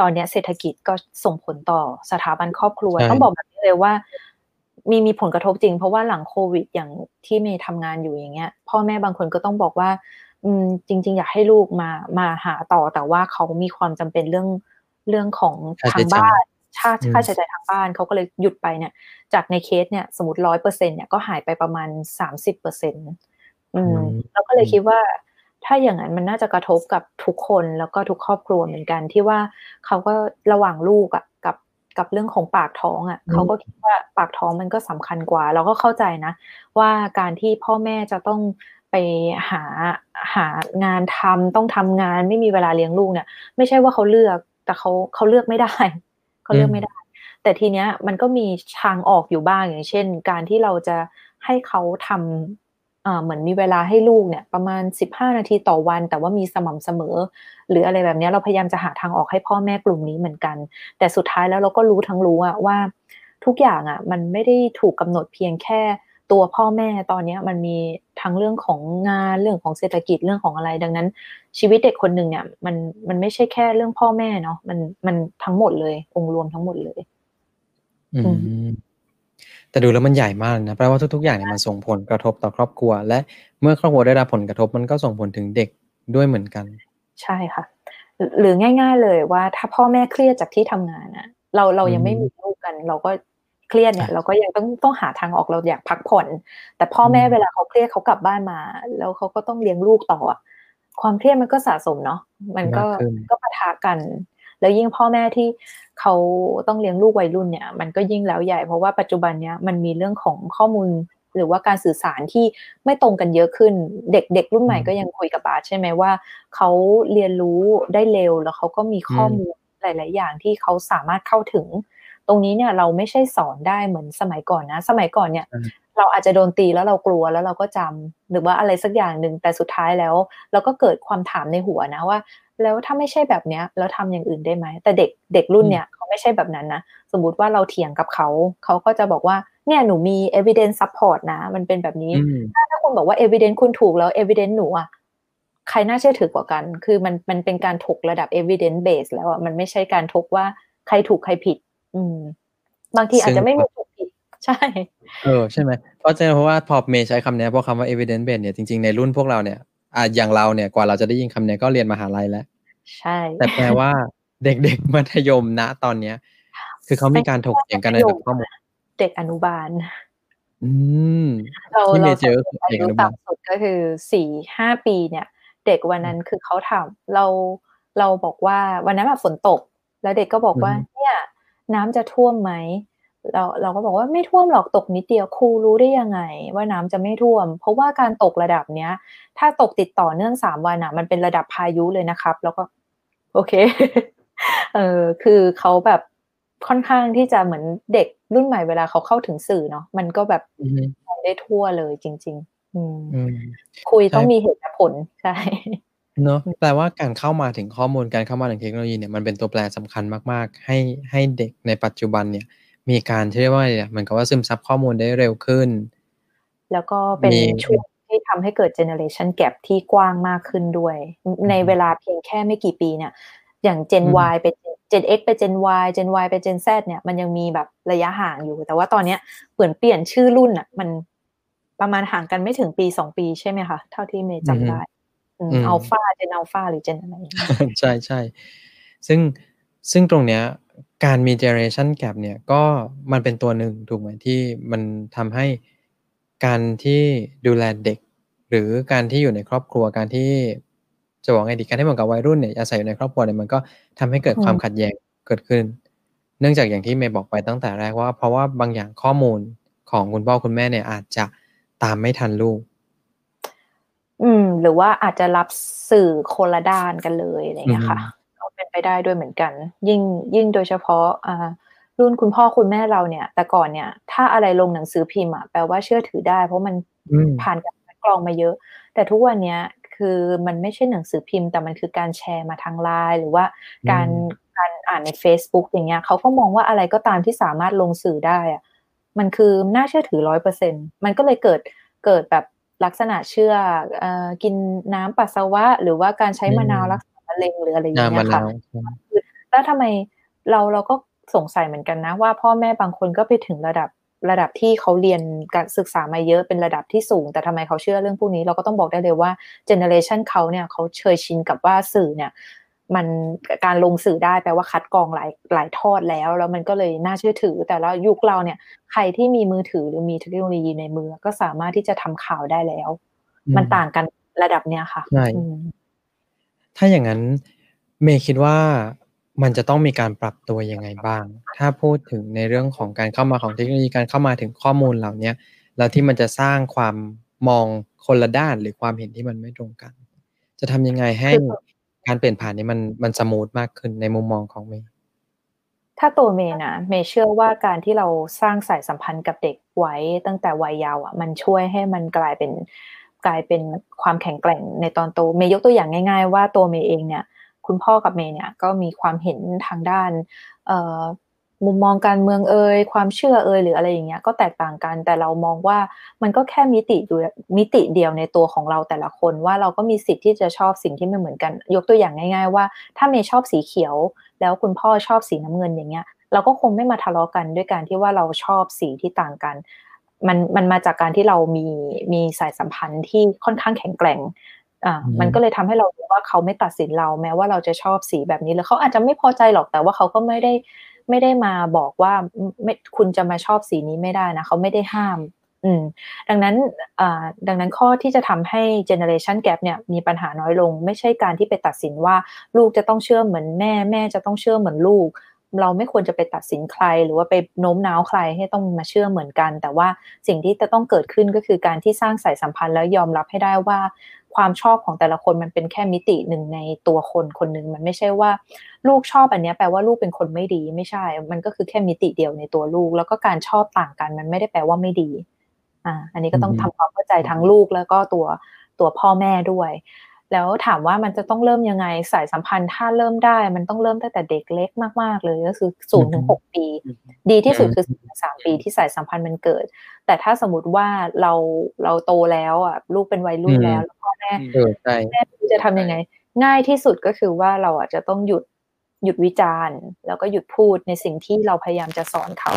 ตอนนี้เศรษฐกิจก็ส่งผลต่อสถาบันครอบครัว ต้องบอกแบบนี้เลยว่ามีมีผลกระทบจริง เพราะว่าหลังโควิดอย่างที่เมย์ทำงานอยู่อย่างเงี้ย พ่อแม่บางคนก็ต้องบอกว่าอืม จริง ๆ อยากให้ลูกมามาหาต่อแต่ว่าเขามีความจำเป็นเรื่องเรื่องของทางบ้านค่าค่าใช้จ่ายทางบ้านเขาก็เลยหยุดไปเนี่ย จากในเคสเนี่ยสมมติร้อยเปอร์เซ็นเนี่ยก็หายไปประมาณสามสิบเปอร์เซ็นต์อืมเราก็เลยคิดว่า ถ้าอย่างนั้นมันน่าจะกระทบกับทุกคนแล้วก็ทุกครอบครัวเหมือนกันที่ว่าเขาก็ระหว่างลูกอะกับกับเรื่องของปากท้องอะ่ะเขาก็คิดว่าปากท้องมันก็สำคัญกว่า เราก็เข้าใจนะ ว่าการที่พ่อแม่จะต้อง ไปหาหางานทำต้องทำงานไม่มีเวลาเลี้ยงลูกเนี่ย ไม่ใช่ว่าเขาเลือกแต่เขาเขาเลือกไม่ได้เขาเลือกไม่ได้ แต่ทีเนี้ยมันก็มีทางออกอยู่บ้างอย่างเช่น การที่เราจะให้เขาทำเหมือนมีเวลาให้ลูกเนี่ย ประมาณสิบห้านาทีต่อวัน แต่ว่ามีสม่ำเสมอ หรืออะไรแบบนี้เราพยายามจะหาทางออกให้พ่อแม่กลุ่มนี้เหมือนกัน แต่สุดท้ายแล้วเราก็รู้ทั้งรู้อะว่าทุกอย่างอะมันไม่ได้ถูกกำหนดเพียงแค่ ตัวพ่อแม่ตอนนี้มันมีทั้งเรื่องของงานเรื่องของเศรษฐกิจเรื่องของอะไร ดังนั้น ชีวิตเด็กคนหนึ่งเนี่ยมันมันไม่ใช่แค่เรื่องพ่อแม่เนาะมันมันทั้งหมดเลย องค์รวมทั้งหมดเลย อืมแต่ดูแล้วมันใหญ่มากนะแปลว่าทุกๆอย่างเนี่ยมันส่งผลกระทบต่อครอบครัว และเมื่อครอบครัวได้รับผลกระทบมันก็ส่งผลถึงเด็กด้วยเหมือนกัน ใช่ค่ะ หรือง่าย ๆเลยว่าถ้าพ่อแม่เครียดจากที่ทำงานอะเราเรายังไม่มีลูกกัน เราก็ เครียดเนี่ยเราก็ยังต้องต้องหาทางออกเราอยากพักผ่อน แต่พ่อแม่เวลาเขาเครียดเขากลับบ้านมา แล้วเขาก็ต้องเลี้ยงลูกต่อ ความเครียดมันก็สะสมเนาะมันก็ก็ปะทะกัน แล้วยิ่งพ่อแม่ที่เขาต้องเลี้ยงลูกวัยรุ่นเนี่ย มันก็ยิ่งแล้วใหญ่เพราะว่าปัจจุบันเนี้ยมันมีเรื่องของข้อมูลหรือว่าการสื่อสารที่ไม่ตรงกันเยอะขึ้น เด็กเด็กรุ่นใหม่ก็ยังคุยกับบาสใช่ไหมว่าเขาเรียนรู้ได้เร็วแล้วเขาก็มีข้อมูลหลาย ๆ อย่างที่เขาสามารถเข้าถึง ตรงนี้เนี่ยเราไม่ใช่สอนได้เหมือนสมัยก่อนนะ สมัยก่อนเนี่ย เราอาจจะโดนตีแล้วเรากลัวแล้วเราก็จำหรือว่าอะไรสักอย่างหนึ่งแต่สุดท้ายแล้ว เราก็เกิดความถามในหัวนะว่า แล้วถ้าไม่ใช่แบบเนี้ยแล้วทำอย่างอื่นได้ไหมแต่เด็กเด็กรุ่นเนี่ยเขาไม่ใช่แบบนั้นนะสมมติว่าเราเถียงกับเขาเขาก็จะบอกว่าเนี่ยหนูมี evidence support นะ มันเป็นแบบนี้ ถ้าถ้าคุณบอกว่า evidence คุณถูกแล้ว evidence หนูอะใครน่าเชื่อถือกว่ากัน คือมันมันเป็นการถกระดับ evidence base แล้วอะมันไม่ใช่การถกว่าใครถูกใครผิด อืม บางทีอาจจะไม่มีถูกผิดใช่ เออใช่ไหมเพราะฉะนั้นเพราะว่าพอเมย์ใช้คำนี้เพราะคำว่า evidence based เนี่ยจริงๆในรุ่นพวกเราเนี่ยอะอย่างเราเนี่ยกว่าเราจะได้ยินคำนี้ก็เรียนมหาลัยแล้ว ใช่ แต่แปลว่าเด็กๆมัธยมณตอนเนี้ย คือเขามีการถกเถียงกันในแบบข้อมูลเด็กอนุบาล อืมเราที่เมเราย์เจอคืออาเด็กยุอนุบาลต่ำสุดก็คือสี่ห้าปีเนี่ย เด็กวันนั้นคือเขาถามเราเราบอกว่าวันนั้นแบบฝนตก แล้วเด็กก็บอกว่า เนี่ย น้ำจะท่วมไหมเราเราก็บอกว่าไม่ท่วมหรอกตกนิดเดียวครูรู้ได้ยังไง ว่าน้ำจะไม่ท่วม เพราะว่าการตกระดับเนี้ย ถ้าตกติดต่อเนื่องสามวันอะ มันเป็นระดับพายุเลยนะครับ แล้วก็ โอเคเออคือเขาแบบค่อนข้างที่จะเหมือนเด็กรุ่นใหม่เวลาเขาเข้าถึงสื่อเนาะมันก็แบบอือฮึมองได้ทั่วเลยจริง ๆ อืมอืมคุยต้องใช่มีเหตุและผลใช่ เนอะแปลว่าการเข้ามาถึงข้อมูลการเข้ามาถึงเทคโนโลยีเนี่ยมันเป็นตัวแปรสำคัญมาก ๆ ให้ให้เด็กในปัจจุบันเนี่ย มีการที่เรียกว่าอะไรอะเหมือนกับว่าซึมซับข้อมูลได้เร็วขึ้น แล้วก็เป็นมีช่วงที่ทำให้เกิด generation gap ที่กว้างมากขึ้นด้วย ในเวลาเพียงแค่ไม่กี่ปีเนี่ย อย่าง Gen อืม Y ไป Gen X ไป Gen Y Gen Y ไป Gen Z เนี่ยมันยังมีแบบระยะห่างอยู่ แต่ว่าตอนเนี้ยเหมือนเปลี่ยนชื่อรุ่นอะ มันประมาณห่างกันไม่ถึงปีสองปีใช่ไหมคะ เท่าที่เมย์จำได้ อืมอัลฟาเจนอัลฟาหรือเจนอะไรอย่างเงี้ยใช่ใช่ซึ่งซึ่งตรงเนี้ยการมี generation gap เนี่ยก็มันเป็นตัวหนึ่งถูกไหมที่มันทำให้การที่ดูแลเด็ก หรือการที่อยู่ในครอบครัวการที่จะบอกไงดีการที่เหมือนกับวัยรุ่นเนี่ยอาศัยอยู่ในครอบครัวเนี่ยมันก็ทำให้เกิดอืมความขัดแย้งเกิดขึ้น เนื่องจากอย่างที่เมย์บอกไปตั้งแต่แรกว่า เพราะว่าบางอย่างข้อมูลของคุณพ่อคุณแม่เนี่ยอาจจะตามไม่ทันลูก อืม หรือว่าอาจจะรับสื่อคนละด้านกันเลยอะไรอย่างเงี้ยค่ะอืมก็เป็นไปได้ด้วยเหมือนกัน ยิ่งยิ่งโดยเฉพาะอ่ารุ่นคุณพ่อคุณแม่เราเนี่ย แต่ก่อนเนี่ย ถ้าอะไรลงหนังสือพิมพ์อะแปลว่าเชื่อถือได้ เพราะมันอืมผ่านการคัดกรองมาเยอะ แต่ทุกวันเนี้ยคือมันไม่ใช่หนังสือพิมพ์ แต่มันคือการแชร์มาทางไลน์หรือว่าการอืมการอ่านใน Facebook อย่างเงี้ยเขาก็มองว่าอะไรก็ตามที่สามารถลงสื่อได้อะมันคือน่าเชื่อถือร้อยเปอร์เซ็นมันก็เลยเกิดเกิดแบบ ลักษณะเชื่อเอ่อกินน้ำปัสสาวะ หรือว่าการใช้มะนาวรักษามะเร็งหรืออะไรอย่างน้ำเงี้มะยนาค่ะวแล้วทำไมเราเราก็สงสัยเหมือนกันนะ ว่าพ่อแม่บางคนก็ไปถึงระดับระดับที่เขาเรียนการศึกษามาเยอะเป็นระดับที่สูง แต่ทำไมเขาเชื่อเรื่องพวกนี้ เราก็ต้องบอกได้เลยว่า generation เขาเนี่ยเขาเคยชินกับว่าสื่อเนี่ย มันการลงสื่อได้แปลว่าคัดกรองหลายหลายทอดแล้ว แล้วมันก็เลยน่าเชื่อถือ แต่ละยุคเราเนี่ยใครที่มีมือถือหรือมีเทคโนโลยีในมือ ก็สามารถที่จะทำข่าวได้แล้วอืมมันต่างกันระดับเนี้ยค่ะใช่อืมถ้าอย่างนั้นเมย์คิดว่ามันจะต้องมีการปรับตัวยังไงบ้าง ถ้าพูดถึงในเรื่องของการเข้ามาของเทคโนโลยีการเข้ามาถึงข้อมูลเหล่าเนี้ยแล้วที่มันจะสร้างความมองคนละด้านหรือความเห็นที่มันไม่ตรงกัน จะทำยังไงให้คือ การเปลี่ยนผ่านนี้มันมันสมูทมากขึ้นในมุมมองของเมย์ถ้าตัวเมย์นะเมย์เชื่อว่าการที่เราสร้างสายสัมพันธ์กับเด็กไว้ตั้งแต่วัยเยาว์อะมันช่วยให้มันกลายเป็นกลายเป็นความแข็งแกร่งในตอนโตเมย์ยกตัวอย่างง่าย ๆ ว่าตัวเมย์เองเนี่ย คุณพ่อกับเมย์เนี่ยก็มีความเห็นทางด้านเออ มุมมองการเมืองเอ่ยความเชื่อเอ่ยหรืออะไรอย่างเงี้ยก็แตกต่างกัน แต่เรามองว่ามันก็แค่มิติดูมิติเดียวในตัวของเราแต่ละคนว่าเราก็มีสิทธิ์ที่จะชอบสิ่งที่ไม่เหมือนกัน ยกตัวอย่างง่าย ๆ ว่า ถ้าเมย์ชอบสีเขียว แล้วคุณพ่อชอบสีน้ำเงินอย่างเงี้ย เราก็คงไม่มาทะเลาะกันด้วยการที่ว่าเราชอบสีที่ต่างกันมันมันมาจากการที่เรามีมีสายสัมพันธ์ที่ค่อนข้างแข็งแกร่งอ่าอืมมันก็เลยทำให้เรารู้ว่าเขาไม่ตัดสินเราแม้ว่าเราจะชอบสีแบบนี้แล้วเขาอาจจะไม่พอใจหรอกแต่ว่าเขาก็ไม่ได้ ไม่ได้มาบอกว่าไม่คุณจะมาชอบสีนี้ไม่ได้นะเขาไม่ได้ห้าม อืม ดังนั้นอ่าดังนั้นข้อที่จะทำให้ generation gap เนี่ยมีปัญหาน้อยลง ไม่ใช่การที่ไปตัดสินว่าลูกจะต้องเชื่อเหมือนแม่ แม่จะต้องเชื่อเหมือนลูก เราไม่ควรจะไปตัดสินใคร หรือว่าไปโน้มน้าวใครให้ต้องมาเชื่อเหมือนกัน แต่ว่าสิ่งที่จะต้องเกิดขึ้นก็คือการที่สร้างสายสัมพันธ์แล้วยอมรับให้ได้ว่าความชอบของแต่ละคนมันเป็นแค่มิติหนึ่งในตัวคนคนหนึ่งมันไม่ใช่ว่า ลูกชอบอันเนี้ยแปลว่าลูกเป็นคนไม่ดีไม่ใช่ มันก็คือแค่มิติเดียวในตัวลูก แล้วก็การชอบต่างกัน มันไม่ได้แปลว่าไม่ดีอ่าอันนี้ก็ต้องอือฮึทำความเข้าใจทั้งลูกแล้วก็ตัวตัวพ่อแม่ด้วย แล้วถามว่ามันจะต้องเริ่มยังไงสายสัมพันธ์ถ้าเริ่มได้ มันต้องเริ่มตั้งแต่เด็กเล็กมาก ๆ เลยก็คือศูนย์ถึงหกปี ดีที่สุดคือสามปีที่สายสัมพันธ์มันเกิด แต่ถ้าสมมติว่าเราเราโตแล้วอะลูกเป็นวัยรุ่นแล้วแล้วพ่อแม่เออใช่แม่ไม่รู้จะทำยังไง ง่ายที่สุดก็คือว่าเราอาจจะต้องหยุด หยุดวิจารณ์ แล้วก็หยุดพูดในสิ่งที่เราพยายามจะสอนเขา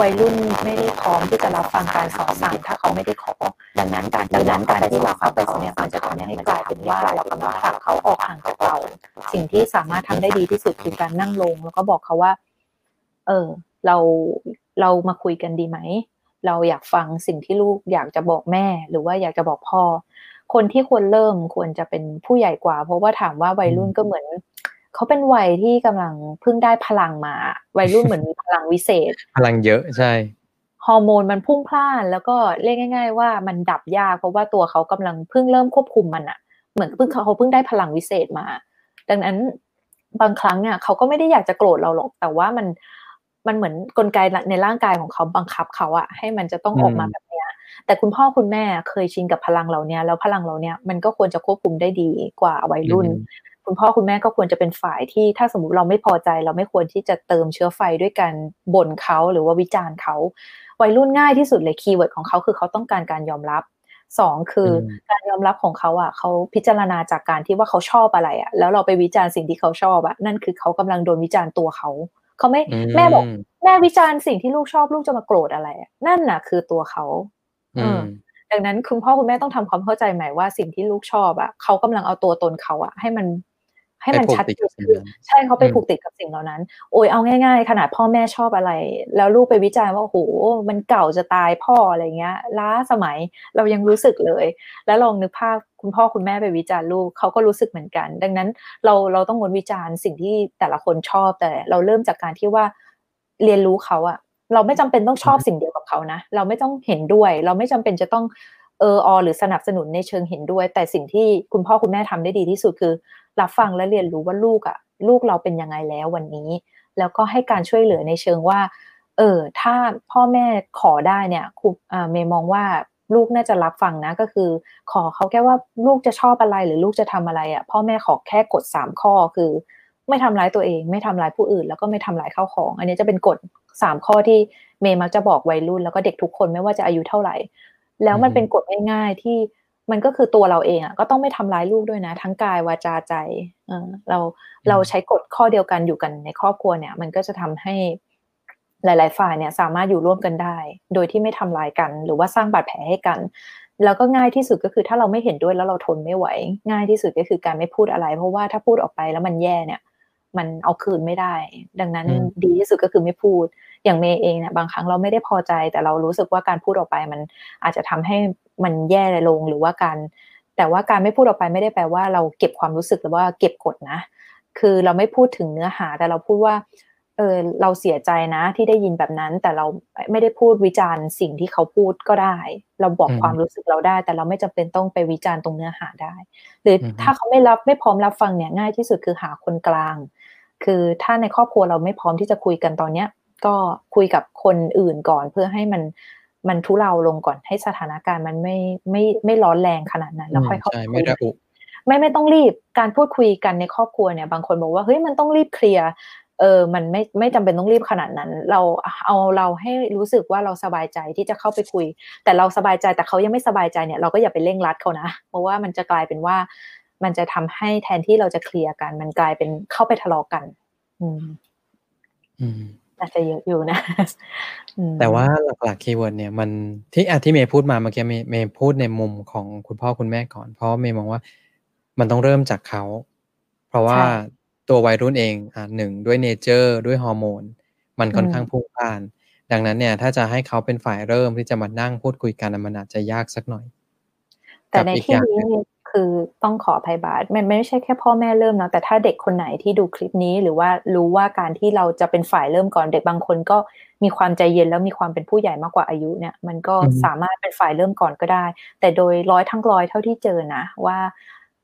วัยรุ่นไม่ได้พร้อมที่จะรับฟังการสอนสั่งถ้าเขาไม่ได้ขอ ดังนั้นการดังนั้นการที่เราเข้าไปสอนเนี่ยมันจะทำให้กลายเป็นว่าเรากำลังผลักเขาออกห่างจากเราสิ่งที่สามารถทำได้ดีที่สุดคือการนั่งลง แล้วก็บอกเขาว่า เออ เราเรามาคุยกันดีไหมเราอยากฟังสิ่งที่ลูกอยากจะบอกแม่ หรือว่าอยากจะบอกพ่อ คนที่ควรเริ่มควรจะเป็นผู้ใหญ่กว่า เพราะว่าถามว่าวัยรุ่นก็เหมือน เขาเป็นวัยที่กำลังเพิ่งได้พลังมา วัยรุ่นเหมือนมีพลังวิเศษ พลังเยอะใช่ฮอร์โมนมันพุ่งพล่านแล้วก็เรียกง่าย ๆ ว่ามันดับยากเพราะว่าตัวเขากำลังเพิ่งเริ่มควบคุมมันอะเหมือนเพิ่งเขาเพิ่งได้พลังวิเศษมา ดังนั้นบางครั้งเนี่ยเขาก็ไม่ได้อยากจะโกรธเราหรอก แต่ว่ามันมันเหมือนกลไกในร่างกายของเขาบังคับเขาอะให้มันจะต้องออกมาแบบเนี้ย แต่คุณพ่อคุณแม่เคยชินกับพลังเหล่าเนี้ยแล้วพลังเหล่าเนี้ยมันก็ควรจะควบคุมได้ดีกว่าวัยรุ่น คุณพ่อคุณแม่ก็ควรจะเป็นฝ่ายที่ถ้าสมมติเราไม่พอใจ เราไม่ควรที่จะเติมเชื้อไฟด้วยการบ่นเขาหรือว่าวิจารณ์เขา วัยรุ่นง่ายที่สุดเลย keyword ของเขาคือเขาต้องการการยอมรับสองคือการยอมรับของเขาอะเขาพิจารณาจากการที่ว่าเขาชอบอะไรอะแล้วเราไปวิจารณ์สิ่งที่เขาชอบอะนั่นคือเขากำลังโดนวิจารณ์ตัวเขาเขาไม่แม่บอกแม่วิจารณ์สิ่งที่ลูกชอบลูกจะมาโกรธอะไรนั่นน่ะ คือตัวเขาดังนั้นคุณพ่อคุณแม่ต้องทำความเข้าใจใหม่ว่าสิ่งที่ลูกชอบอะเขากำลังเอาตัวตนเขาอะให้มัน ให้มันชัดเจนใช่เขาไปผูกติดกับสิ่งเหล่านั้น โอ้ยเอาง่าย ๆ ขนาดพ่อแม่ชอบอะไร แล้วลูกไปวิจารณ์ว่าโอ้โหมันเก่าจะตายพ่ออะไรเงี้ย ล้าสมัยเรายังรู้สึกเลย แล้วลองนึกภาพคุณพ่อคุณแม่ไปวิจารณ์ลูกเขาก็รู้สึกเหมือนกัน ดังนั้นเราเราต้องงดวิจารณ์สิ่งที่แต่ละคนชอบแต่เราเริ่มจากการที่ว่าเรียนรู้เขาอะเราไม่จำเป็นต้องชอบสิ่งเดียวกับเขานะ เราไม่ต้องเห็นด้วย เราไม่จำเป็นจะต้องเอออหรือสนับสนุนในเชิงเห็นด้วย แต่สิ่งที่คุณพ่อคุณแม่ทำได้ดีที่สุดคือ รับฟังและเรียนรู้ว่าลูกอะ่ะ ลูกเราเป็นยังไงแล้ววันนี้ แล้วก็ให้การช่วยเหลือในเชิงว่า เออถ้าพ่อแม่ขอได้เนี่ยครูเมย์มองว่าลูกน่าจะรับฟังนะก็คือ ขอเขาแค่ว่าลูกจะชอบอะไรหรือลูกจะทำอะไรอะ่ะพ่อแม่ขอแค่กดสามข้อคือ ไม่ทำร้ายตัวเอง ไม่ทำร้ายผู้อื่น แล้วก็ไม่ทำร้ายข้าวของ อันนี้จะเป็นกฎสามข้อที่เมย์มักจะบอกวัยรุ่นแล้วก็เด็กทุกคนไม่ว่าจะอายุเท่าไหร่ แล้วมันเป็นกฎง่ายๆที่ มันก็คือตัวเราเองอะก็ต้องไม่ทำร้ายลูกด้วยนะ ทั้งกายวาจาใจเออเราเราใช้กฎข้อเดียวกันอยู่กันในครอบครัวเนี่ย มันก็จะทำให้หลาย ๆ ฝ่ายเนี่ยสามารถอยู่ร่วมกันได้ โดยที่ไม่ทำลายกัน หรือว่าสร้างบาดแผลให้กัน แล้วก็ง่ายที่สุดก็คือถ้าเราไม่เห็นด้วยแล้วเราทนไม่ไหว ง่ายที่สุดก็คือการไม่พูดอะไร เพราะว่าถ้าพูดออกไปแล้วมันแย่เนี่ย มันเอาคืนไม่ได้ ดังนั้นดีที่สุดก็คือไม่พูด อย่างเมย์เองเนี่ยบางครั้งเราไม่ได้พอใจ แต่เรารู้สึกว่าการพูดออกไปมันอาจจะทำให้ มันแย่ลงหรือว่าการ แต่ว่าการไม่พูดออกไปไม่ได้แปลว่าเราเก็บความรู้สึกหรือว่าเก็บกดนะ คือเราไม่พูดถึงเนื้อหาแต่เราพูดว่าเออเราเสียใจนะที่ได้ยินแบบนั้น แต่เราไม่ได้พูดวิจารณ์สิ่งที่เขาพูดก็ได้ เราบอกความรู้สึกเราได้ แต่เราไม่จำเป็นต้องไปวิจารณ์ตรงเนื้อหาได้ หรือถ้าเขาไม่รับไม่พร้อมรับฟังเนี่ยง่ายที่สุดคือหาคนกลาง คือถ้าในครอบครัวเราไม่พร้อมที่จะคุยกันตอนเนี้ย ก็คุยกับคนอื่นก่อนเพื่อให้มัน มันทุเลาลงก่อนให้สถานการณ์มันไม่ไม่ไม่ร้อนแรงขนาดนั้นแล้วค่อยเข้าคุยไม่ไม่ต้องรีบการพูดคุยกันในครอบครัวเนี่ย บางคนบอกว่าเฮ้ยมันต้องรีบเคลียร์เออ มันไม่ไม่จำเป็นต้องรีบขนาดนั้น เราเอาเราให้รู้สึกว่าเราสบายใจที่จะเข้าไปคุย แต่เราสบายใจแต่เขายังไม่สบายใจเนี่ยเราก็อย่าไปเร่งรัดเขานะ เพราะว่ามันจะกลายเป็นว่า มันจะทำให้แทนที่เราจะเคลียร์กัน มันกลายเป็นเข้าไปทะเลาะกัน อืม อืม อาจจะเยอะอยู่นะ แต่ว่าหลักๆ keyword เนี่ยมันที่อะที่เมย์พูดมาเมื่อกี้เมย์เมย์พูดในมุมของคุณพ่อคุณแม่ก่อน เพราะเมย์มองว่ามันต้องเริ่มจากเขา เพราะว่าตัววัยรุ่นเองอะหนึ่งด้วย nature ด้วยฮอร์โมน มันค่อนข้างพลุ่งพล่าน ดังนั้นเนี่ย ถ้าจะให้เขาเป็นฝ่ายเริ่มที่จะมานั่งพูดคุยกันมันอาจจะยากสักหน่อยแต่ในที่นี้ คือต้องขออภัยบาสมันไม่ใช่แค่พ่อแม่เริ่มนะแต่ถ้าเด็กคนไหนที่ดูคลิปนี้ หรือว่ารู้ว่าการที่เราจะเป็นฝ่ายเริ่มก่อนเด็กบางคนก็มีความใจเย็นแล้วมีความเป็นผู้ใหญ่มากกว่าอายุเนี่ยมันก็สามารถเป็นฝ่ายเริ่มก่อนก็ได้ แต่โดยร้อยทั้งร้อยเท่าที่เจอนะว่า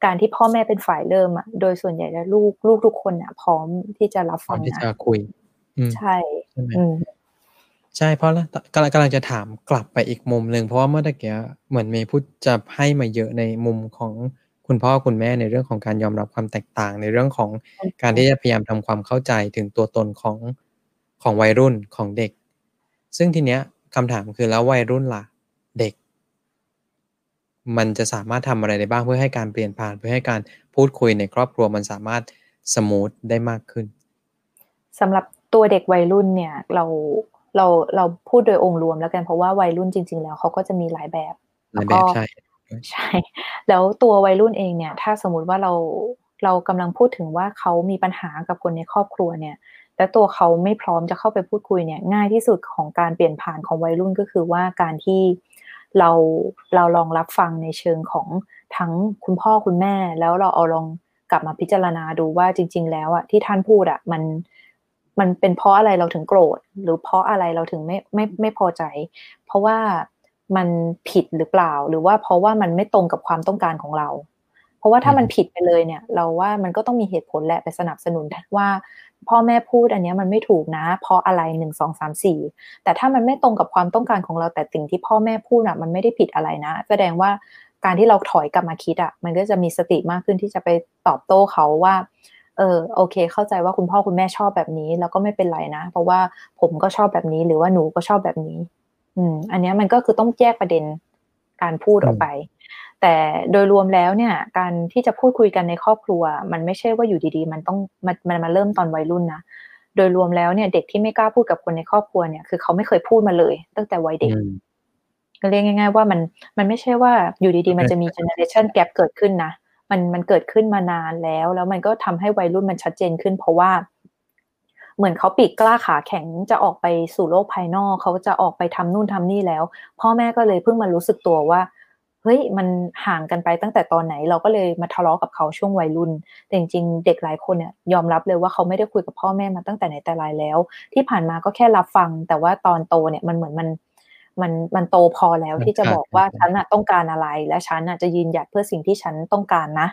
การที่พ่อแม่เป็นฝ่ายเริ่มอะโดยส่วนใหญ่แล้วลูกลูกทุกคนอะ พร้อมที่จะรับฟังที่จะคุย ใช่ใช่ เพราะแล้วกำลังกำลังจะถามกลับไปอีกมุมหนึ่ง เพราะว่าเมื่อกี้เหมือนเมย์พูดจะให้มาเยอะในมุมของคุณพ่อคุณแม่ในเรื่องของการยอมรับความแตกต่าง ในเรื่องของการที่จะพยายามทำความเข้าใจถึงตัวตนของของวัยรุ่นของเด็ก ซึ่งทีเนี้ยคำถามคือแล้ววัยรุ่นล่ะเด็ก มันจะสามารถทำอะไรได้บ้างเพื่อให้การเปลี่ยนผ่าน เพื่อให้การพูดคุยในครอบครัวมันสามารถสมูทได้มากขึ้นสำหรับตัวเด็กวัยรุ่นเนี่ยเรา เราเราพูดโดยองค์รวมแล้วกันเพราะว่าวัยรุ่นจริง ๆ แล้วเขาก็จะมีหลายแบบหลายแบบใช่ใช่ แล้วตัววัยรุ่นเองเนี่ย ถ้าสมมุติว่าเราเรากำลังพูดถึงว่าเขามีปัญหากับคนในครอบครัวเนี่ย และตัวเขาไม่พร้อมจะเข้าไปพูดคุยเนี่ย ง่ายที่สุดของการเปลี่ยนผ่านของวัยรุ่นก็คือว่าการที่เราเราลองรับฟังในเชิงของทั้งคุณพ่อคุณแม่ แล้วเราเอาลองกลับมาพิจารณาดูว่าจริง ๆ แล้วอะที่ท่านพูดอะมัน มันเป็นเพราะอะไรเราถึงโกรธ หรือเพราะอะไรเราถึงไม่ไม่ไม่พอใจ เพราะว่ามันผิดหรือเปล่า หรือว่าเพราะว่ามันไม่ตรงกับความต้องการของเรา เพราะว่าถ้ามันผิดไปเลยเนี่ย เราว่ามันก็ต้องมีเหตุผลแหละไปสนับสนุนว่าพ่อแม่พูดอันนี้มันไม่ถูกนะ เพราะอะไรหนึ่งสองสามสี่แต่ถ้ามันไม่ตรงกับความต้องการของเราแต่สิ่งที่พ่อแม่พูดอะมันไม่ได้ผิดอะไรนะ แสดงว่าการที่เราถอยกลับมาคิดอะมันก็จะมีสติมากขึ้นที่จะไปตอบโต้เขาว่า เออโอเค เข้าใจว่าคุณพ่อคุณแม่ชอบแบบนี้ แล้วก็ไม่เป็นไรนะ เพราะว่าผมก็ชอบแบบนี้หรือว่าหนูก็ชอบแบบนี้ อืม อันนี้มันก็คือต้องแยกประเด็นการพูดออกไป แต่โดยรวมแล้วเนี่ย การที่จะพูดคุยกันในครอบครัว มันไม่ใช่ว่าอยู่ดีๆ มันต้องมันมันมาเริ่มตอนวัยรุ่นนะโดยรวมแล้วเนี่ยเด็กที่ไม่กล้าพูดกับคนในครอบครัวเนี่ยคือเขาไม่เคยพูดมาเลย ตั้งแต่วัยเด็กก็เรียกง่าย ๆ ว่ามันมันไม่ใช่ว่าอยู่ดีๆ มันจะมี generation gap เกิดขึ้นนะ มันมันเกิดขึ้นมานานแล้ว แล้วมันก็ทำให้วัยรุ่นมันชัดเจนขึ้น เพราะว่าเหมือนเขาปีกกล้าขาแข็งจะออกไปสู่โลกภายนอกเขาจะออกไปทำนู่นทำนี่แล้ว พ่อแม่ก็เลยเพิ่งมารู้สึกตัวว่าเฮ้ยมันห่างกันไปตั้งแต่ตอนไหน เราก็เลยมาทะเลาะกับเขาช่วงวัยรุ่น แต่จริงๆเด็กหลายคนเนี่ยยอมรับเลยว่าเขาไม่ได้คุยกับพ่อแม่มาตั้งแต่ไหนแต่ไรแล้ว ที่ผ่านมาก็แค่รับฟัง แต่ว่าตอนโตเนี่ยมันเหมือนมัน มันมันโตพอแล้วที่จะบอกว่าฉันอะต้องการอะไร และฉันอะจะยืนหยัดเพื่อสิ่งที่ฉันต้องการนะ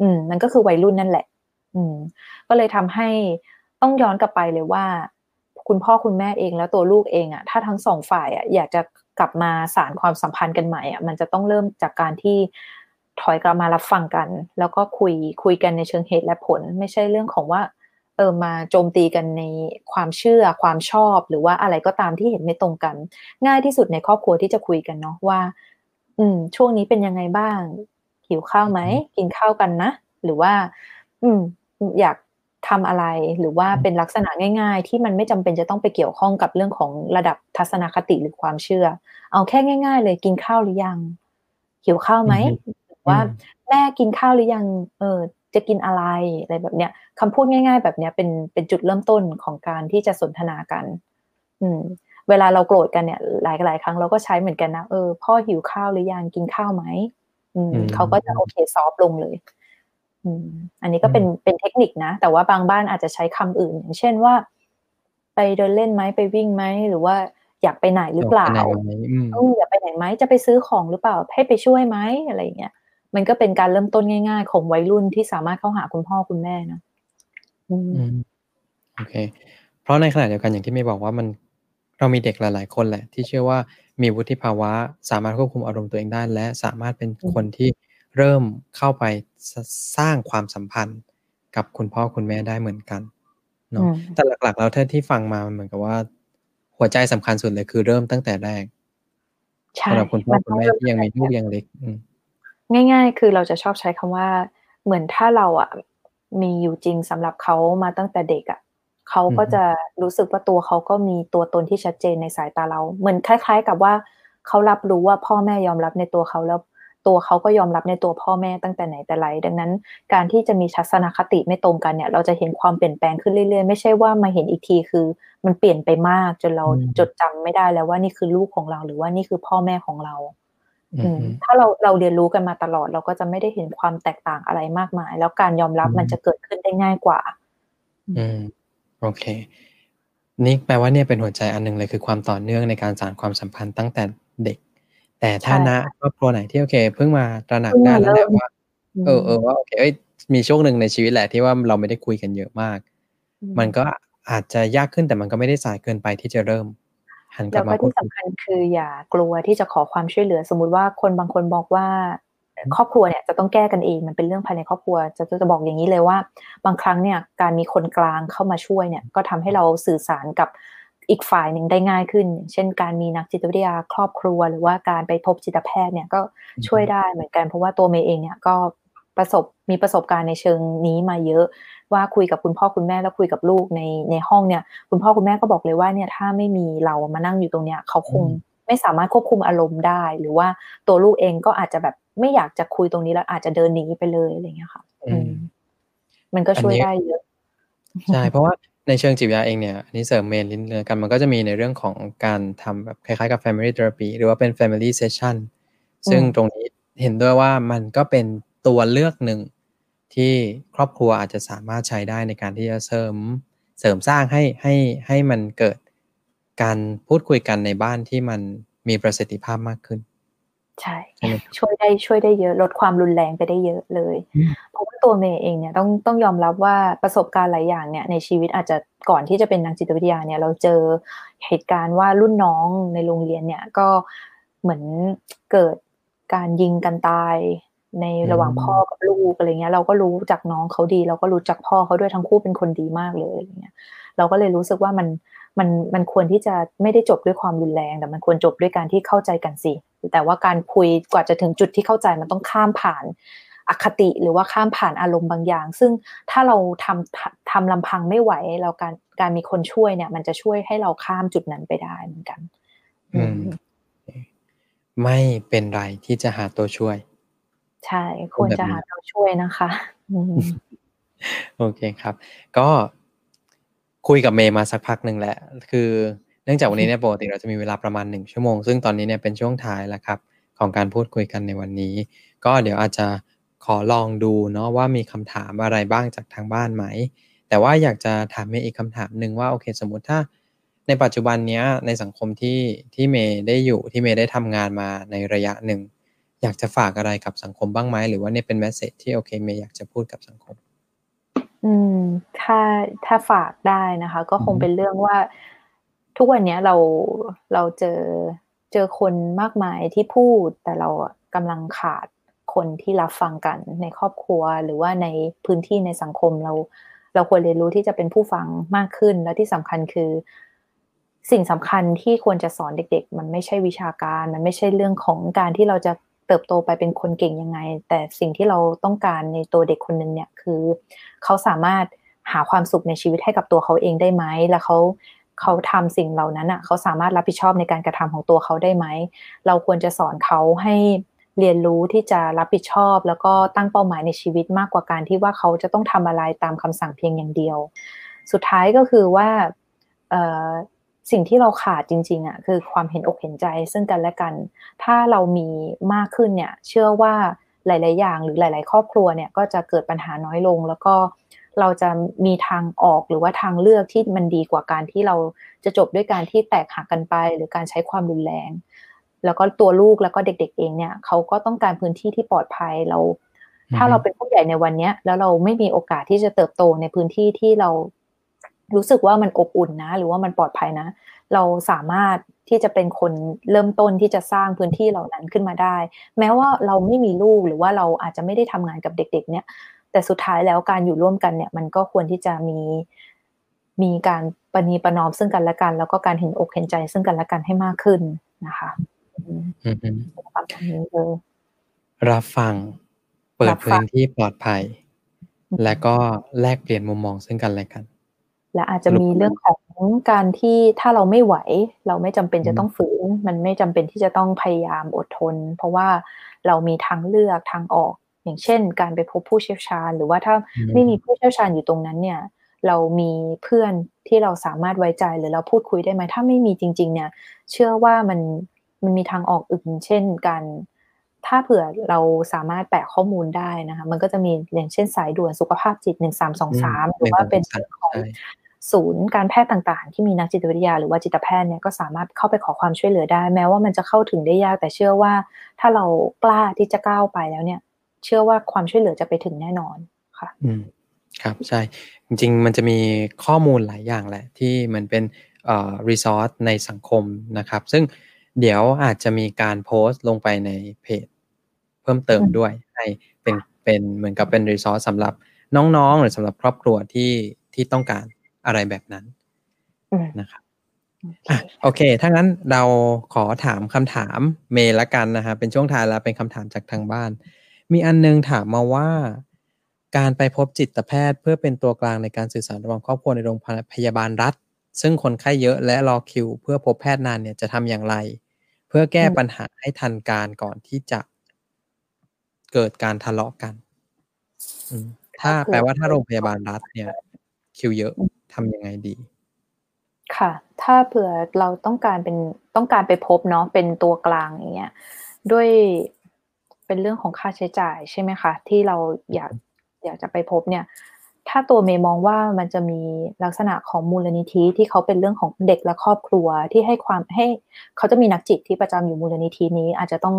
อืมมันก็คือวัยรุ่นนั่นแหละ อืม ก็เลยทำให้ต้องย้อนกลับไปเลยว่า คุณพ่อคุณแม่เองแล้วตัวลูกเองอะถ้าทั้งสองฝ่ายอะอยากจะกลับมาสารความสัมพันธ์กันใหม่อะมันจะต้องเริ่มจากการที่ถอยกลับมารับฟังกัน แล้วก็คุยคุยกันในเชิงเหตุและผล ไม่ใช่เรื่องของว่า เออมาโจมตีกันในความเชื่อความชอบหรือว่าอะไรก็ตามที่เห็นไม่ตรงกัน ง่ายที่สุดในครอบครัวที่จะคุยกันเนาะว่า อืม ช่วงนี้เป็นยังไงบ้าง หิวข้าวไหมกินข้าวกันนะหรือว่า อืม อยากทำอะไรหรือว่าเป็นลักษณะง่าย ๆ ที่มันไม่จำเป็นจะต้องไปเกี่ยวข้องกับเรื่องของระดับทัศนคติหรือความเชื่อ เอาแค่ง่าย ๆ เลยกินข้าวหรือยังหิวข้าวไหมว่าแม่กินข้าวหรือยัง เออ จะกินอะไรอะไรแบบเนี้ยคำพูดง่าย ๆ แบบเนี้ยเป็นเป็นจุดเริ่มต้นของการที่จะสนทนากัน อืม เวลาเราโกรธกันเนี่ย หลายหลายครั้งเราก็ใช้เหมือนกันนะเออพ่อหิวข้าวหรือยังกินข้าวไหมอืมเขาก็จะโอเคซอฟลงเลยอันนี้ก็เป็นเป็นเทคนิคนะ แต่ว่าบางบ้านอาจจะใช้คำอื่น อย่างเช่นว่า ไปเดินเล่นไหมไปวิ่งไหมหรือว่าอยากไปไหนหรือเปล่าออยากไปไหนไหมจะไปซื้อของหรือเปล่าให้ไปช่วยไหมอะไรเงี้ย มันก็เป็นการเริ่มต้นง่าย ๆ ของวัยรุ่นที่สามารถเข้าหาคุณพ่อคุณแม่นะโอเค เพราะในขณะเดียวกันอย่างที่ไม่บอกว่ามันเรามีเด็กหลาย ๆ คนแหละ ที่เชื่อว่ามีวุฒิภาวะ สามารถควบคุมอารมณ์ตัวเองได้ และสามารถเป็นคนที่เริ่มเข้าไปสร้างความสัมพันธ์กับคุณพ่อคุณแม่ได้เหมือนกันเนาะแต่หลัก ๆ แล้วท่าที่ฟังมาเหมือนกับว่า หัวใจสำคัญสุดเลยคือเริ่มตั้งแต่แรกสำหรับคุณพ่อคุณแม่ที่ยังมีลูกยังเล็ก ง่าย ๆ คือเราจะชอบใช้คำว่าเหมือนถ้าเราอะมีอยู่จริงสำหรับเขามาตั้งแต่เด็กอะเขาก็จะรู้สึกว่าตัวเขาก็มีตัวตนที่ชัดเจนในสายตาเรา เหมือนคล้าย ๆ กับว่าเขารับรู้ว่าพ่อแม่ยอมรับในตัวเขาแล้วตัวเขาก็ยอมรับในตัวพ่อแม่ตั้งแต่ไหนแต่ไรดังนั้น การที่จะมีทัศนคติไม่ตรงกันเนี่ย เราจะเห็นความเปลี่ยนแปลงขึ้นเรื่อยๆ ไม่ใช่ว่ามาเห็นอีกทีคือ มันเปลี่ยนไปมากจนเราจดจำไม่ได้แล้วว่านี่คือลูกของเราหรือว่านี่คือพ่อแม่ของเรา ถ้าเราเราเรียนรู้กันมาตลอด เราก็จะไม่ได้เห็นความแตกต่างอะไรมากมาย แล้วการยอมรับมันจะเกิดขึ้นได้ง่ายกว่า อืมโอเค นี่แปลว่าเนี่ยเป็นหัวใจอันหนึ่งเลยคือความต่อเนื่องในการสานความสัมพันธ์ตั้งแต่เด็ก แต่ถ้าณครอบครัวไหนที่โอเค เพิ่งมาตระหนักได้แล้วแหละว่า เออเออว่าโอเคเอ้ยมีช่วงหนึ่งในชีวิตแหละที่ว่าเราไม่ได้คุยกันเยอะมาก มันก็อาจจะยากขึ้นแต่มันก็ไม่ได้สายเกินไปที่จะเริ่ม หันกลับมาพูดที่สำคัญคืออย่ากลัวที่จะขอความช่วยเหลือ สมมุติว่าคนบางคนบอกว่า ครอบครัวเนี่ยจะต้องแก้กันเองมันเป็นเรื่องภายในครอบครัว จะจะบอกอย่างนี้เลยว่า บางครั้งเนี่ยการมีคนกลางเข้ามาช่วยเนี่ยก็ทำให้เราสื่อสารกับอีกฝ่ายหนึ่งได้ง่ายขึ้น เช่น การมีนักจิตวิทยาครอบครัว หรือว่าการไปพบจิตแพทย์เนี่ยก็ช่วยได้เหมือนกันเพราะว่าตัวเมย์เองเนี่ยก็ประสบมีประสบการณ์ในเชิงนี้มาเยอะ ว่าคุยกับคุณพ่อคุณแม่แล้วคุยกับลูกในในห้องเนี่ย คุณพ่อคุณแม่ก็บอกเลยว่าเนี่ยถ้าไม่มีเรามานั่งอยู่ตรงเนี้ยเขาคงไม่สามารถควบคุมอารมณ์ได้ หรือว่าตัวลูกเองก็อาจจะแบบไม่อยากจะคุยตรงนี้แล้วอาจจะเดินหนีไปเลยอะไรเงี้ยค่ะมันก็ช่วยได้เยอะใช่เพราะว่าในเชิงจิตวิทยาเองเนี่ยอันนี้เสริมเมนลินเนือกันมันก็จะมีในเรื่องของการทำแบบคล้ายๆกับ family therapy หรือว่าเป็น family session ซึ่งตรงนี้เห็นด้วยว่ามันก็เป็นตัวเลือกหนึ่ง ที่ครอบครัวอาจจะสามารถใช้ได้ในการที่จะเสริมเสริมสร้างให้ให้ให้มันเกิดการพูดคุยกันในบ้านที่มันมีประสิทธิภาพมากขึ้น ใช่ ช่วยได้ช่วยได้เยอะลดความรุนแรงไปได้เยอะเลย เพราะว่าตัวเมย์เองเนี่ยต้องต้องยอมรับว่าประสบการณ์หลายอย่างเนี่ยในชีวิตอาจจะก่อนที่จะเป็นนักจิตวิทยาเนี่ย เราเจอเหตุการณ์ว่ารุ่นน้องในโรงเรียนเนี่ยก็เหมือนเกิดการยิงกันตาย ในระหว่างพ่อกับลูกอะไรเงี้ย เราก็รู้จักน้องเขาดี เราก็รู้จักพ่อเขาด้วยทั้งคู่เป็นคนดีมากเลยอะไรเงี้ย เราก็เลยรู้สึกว่ามันมันมันควรที่จะไม่ได้จบด้วยความรุนแรง แต่มันควรจบด้วยการที่เข้าใจกันสิ แต่ว่าการคุยกว่าจะถึงจุดที่เข้าใจมันต้องข้ามผ่านอคติหรือว่าข้ามผ่านอารมณ์บางอย่าง ซึ่งถ้าเราทำทำลำพังไม่ไหว เราการการมีคนช่วยเนี่ย มันจะช่วยให้เราข้ามจุดนั้นไปได้เหมือนกัน อืม ไม่เป็นไรที่จะหาตัวช่วย ใช่ ควรจะหาตัวช่วยนะคะโอเคครับ ก็คุยกับเมย์มาสักพักหนึ่งแหละ คือเนื่องจากวันนี้เนี่ยปกติเราจะมีเวลาประมาณหนึ่งชั่วโมง ซึ่งตอนนี้เนี่ยเป็นช่วงท้ายแล้วครับ ของการพูดคุยกันในวันนี้ ก็เดี๋ยวอาจจะขอลองดูเนาะว่ามีคำถามอะไรบ้างจากทางบ้านไหม แต่ว่าอยากจะถามเมย์อีกคำถามหนึ่งว่าโอเค สมมติถ้าในปัจจุบันเนี้ยในสังคมที่ที่เมย์ได้อยู่ที่เมย์ได้ทำงานมาในระยะหนึ่ง อยากจะฝากอะไรกับสังคมบ้างไหมหรือว่าเนี่ยเป็นแมสเซจที่โอเคเมย์อยากจะพูดกับสังคม อืม ถ้าถ้าฝากได้นะคะ ก็คงเป็นเรื่องว่า ทุกวันนี้เราเราเจอเจอคนมากมายที่พูด แต่เรากำลังขาดคนที่รับฟังกันในครอบครัว หรือว่าในพื้นที่ในสังคมเรา เราควรเรียนรู้ที่จะเป็นผู้ฟังมากขึ้น และที่สำคัญคือสิ่งสำคัญที่ควรจะสอนเด็ก ๆ มันไม่ใช่วิชาการ มันไม่ใช่เรื่องของการที่เราจะ เติบโตไปเป็นคนเก่งยังไง แต่สิ่งที่เราต้องการในตัวเด็กคนหนึ่งเนี่ยคือ เขาสามารถหาความสุขในชีวิตให้กับตัวเขาเองได้ไหมแล้วเขาเขาทำสิ่งเหล่านั้นอะเขาสามารถรับผิดชอบในการกระทำของตัวเขาได้ไหม เราควรจะสอนเขาให้เรียนรู้ที่จะรับผิดชอบ แล้วก็ตั้งเป้าหมายในชีวิตมากกว่าการที่ว่าเขาจะต้องทำอะไรตามคำสั่งเพียงอย่างเดียว สุดท้ายก็คือว่า สิ่งที่เราขาดจริงๆอะคือความเห็นอกเห็นใจซึ่งกันและกัน ถ้าเรามีมากขึ้นเนี่ย เชื่อว่าหลาย ๆ อย่างหรือหลาย ๆ ครอบครัวเนี่ยก็จะเกิดปัญหาน้อยลง แล้วก็เราจะมีทางออกหรือว่าทางเลือกที่มันดีกว่าการที่เราจะจบด้วยการที่แตกหักกันไป หรือการใช้ความรุนแรง แล้วก็ตัวลูกแล้วก็เด็ก ๆ เองเนี่ยเขาก็ต้องการพื้นที่ที่ปลอดภัยเรา ถ้าเราเป็นผู้ใหญ่ในวันนี้แล้วเราไม่มีโอกาสที่จะเติบโตในพื้นที่ที่เรา รู้สึกว่ามันอบอุ่นนะ หรือว่ามันปลอดภัยนะ เราสามารถที่จะเป็นคนเริ่มต้นที่จะสร้างพื้นที่เหล่านั้นขึ้นมาได้ แม้ว่าเราไม่มีลูกหรือว่าเราอาจจะไม่ได้ทำงานกับเด็ก ๆ เนี่ย แต่สุดท้ายแล้วการอยู่ร่วมกันเนี่ย มันก็ควรที่จะมีมีการปณีประนอมซึ่งกันและกัน แล้วก็การเห็นอกเห็นใจซึ่งกันและกันให้มากขึ้นนะคะรับฟังเปิดพื้นที่ปลอดภัย และก็แลกเปลี่ยนมุมมองซึ่งกันและกัน และอาจจะมีเรื่องของการที่ถ้าเราไม่ไหว เราไม่จำเป็นจะต้องฝืน มันไม่จำเป็นที่จะต้องพยายามอดทน เพราะว่าเรามีทางเลือกทางออก อย่างเช่น การไปพบผู้เชี่ยวชาญ หรือว่าถ้าไม่มีผู้เชี่ยวชาญอยู่ตรงนั้นเนี่ย เรามีเพื่อนที่เราสามารถไว้ใจหรือเราพูดคุยได้ไหมถ้าไม่มีจริง ๆ เนี่ย เชื่อว่ามันมันมีทางออกอื่น เช่นการถ้าเผื่อเราสามารถแปะข้อมูลได้นะคะ มันก็จะมีอย่างเช่นสายด่วนสุขภาพจิตหนึ่งสามสองสามหรือว่าเป็นของ ศูนย์การแพทย์ต่างๆ ที่มีนักจิตวิทยาหรือว่าจิตแพทย์เนี่ยก็สามารถเข้าไปขอความช่วยเหลือได้ แม้ว่ามันจะเข้าถึงได้ยากแต่เชื่อว่า ถ้าเรากล้าที่จะก้าวไปแล้วเนี่ย เชื่อว่าความช่วยเหลือจะไปถึงแน่นอนค่ะ อืมครับใช่จริงๆ มันจะมีข้อมูลหลายอย่างแหละ ที่มันเป็นเอ่อรีซอสในสังคมนะครับ ซึ่งเดี๋ยวอาจจะมีการโพสต์ลงไปในเพจ เพิ่มเติมด้วยให้เป็นเป็นเหมือนกับเป็นรีซอสสำหรับน้องๆ หรือสำหรับครอบครัวที่ที่ต้องการ อะไรแบบนั้นนะครับอะโอเค ถ้างั้นเราขอถามคำถามเมย์ละกันนะฮะเป็นช่วงท้ายแล้วเป็นคำถามจากทางบ้าน มีอันนึงถามมาว่า การไปพบจิตแพทย์เพื่อเป็นตัวกลางในการสื่อสารระหว่างครอบครัวในโรงพยาบาลรัฐ ซึ่งคนไข้เยอะและรอคิว เพื่อพบแพทย์นานเนี่ยจะทำอย่างไร เพื่อแก้ปัญหาให้ทันการก่อนที่จะเกิดการทะเลาะกันถ้าแปลว่าถ้าโรงพยาบาลรัฐเนี่ย คิวเยอะ ทำยังไงดี ค่ะ ถ้าเผื่อเราต้องการเป็นต้องการไปพบเนาะเป็นตัวกลางอย่างเงี้ยด้วยเป็นเรื่องของค่าใช้จ่ายใช่ไหมคะที่เราอยากอยากจะไปพบเนี่ย ถ้าตัวเมย์มองว่ามันจะมีลักษณะของมูลนิธิที่เขาเป็นเรื่องของเด็กและครอบครัวที่ให้ความให้เขาจะมีนักจิตที่ประจำอยู่มูลนิธินี้อาจจะต้อง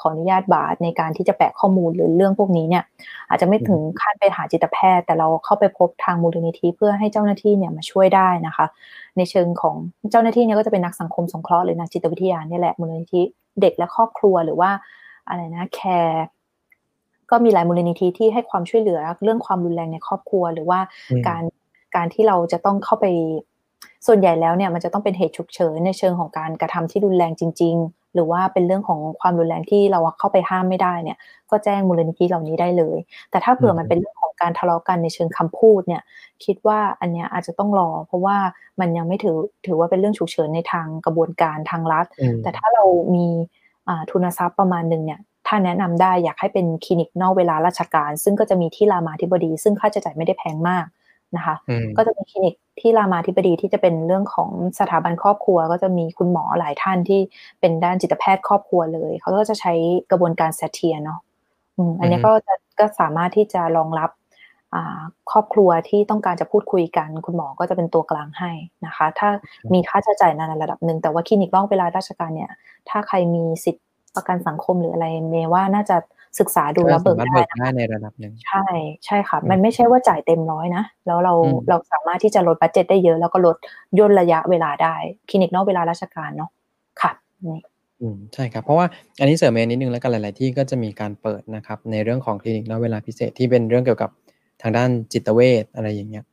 ขออนุญาตบาทในการที่จะแปะข้อมูลหรือเรื่องพวกนี้เนี่ย อาจจะไม่ถึงขั้นไปหาจิตแพทย์ แต่เราเข้าไปพบทางมูลนิธิเพื่อให้เจ้าหน้าที่เนี่ยมาช่วยได้นะคะ ในเชิงของเจ้าหน้าที่เนี่ยก็จะเป็นนักสังคมสงเคราะห์หรือนักจิตวิทยาเนี่ยแหละมูลนิธิเด็กและครอบครัวหรือว่าอะไรนะแคร์ก็มีหลายมูลนิธิที่ให้ความช่วยเหลือเรื่องความรุนแรงในครอบครัว หรือว่าการการที่เราจะต้องเข้าไปส่วนใหญ่แล้วเนี่ยมันจะต้องเป็นเหตุฉุกเฉินในเชิงของการกระทำที่รุนแรงจริงๆ หรือว่าเป็นเรื่องของความรุนแรงที่เราเข้าไปห้ามไม่ได้เนี่ย ก็แจ้งมูลนิธิเหล่านี้ได้เลย แต่ถ้าเผื่อมันเป็นเรื่องของการทะเลาะกันในเชิงคำพูดเนี่ย คิดว่าอันเนี้ยอาจจะต้องรอ เพราะว่ามันยังไม่ถือถือว่าเป็นเรื่องฉุกเฉินในทางกระบวนการทางรัฐ แต่ถ้าเรามีทุนทรัพย์ประมาณหนึ่งเนี่ยถ้าแนะนำได้อยากให้เป็นคลินิกนอกเวลาราชการ ซึ่งก็จะมีที่รามาธิบดี ซึ่งค่าใช้จ่ายไม่ได้แพงมากนะคะ ก็จะมีคลินิก ที่รามาธิบดีที่จะเป็นเรื่องของสถาบันครอบครัว ก็จะมีคุณหมอหลายท่านที่เป็นด้านจิตแพทย์ครอบครัวเลย เขาก็จะใช้กระบวนการเซเทียเนาะอันนี้ก็จะก็สามารถที่จะรองรับครอบครัวที่ต้องการจะพูดคุยกัน คุณหมอก็จะเป็นตัวกลางให้นะคะ ถ้ามีค่าใช้จ่ายในระดับหนึ่งแต่ว่าคลินิกนอกเวลาราชการเนี่ย ถ้าใครมีสิทธิประกันสังคมหรืออะไรเมว่าน่าจะ ศึกษาดูแล้วเบิกได้นะในระดับหนึ่งใช่ใช่ค่ะ มันไม่ใช่ว่าจ่ายเต็มร้อยนะ แล้วเราเราสามารถที่จะลดบัตเจ็ตได้เยอะ แล้วก็ลดย่นระยะเวลาได้ คลินิกนอกเวลาราชการเนาะค่ะนี่อืมใช่ครับ เพราะว่าอันนี้เสริมเองนิดนึงแล้วกันหลาย ๆ ที่ก็จะมีการเปิดนะครับ ในเรื่องของคลินิกนอกเวลาพิเศษที่เป็นเรื่องเกี่ยวกับทางด้านจิตเวชอะไรอย่างเงี้ย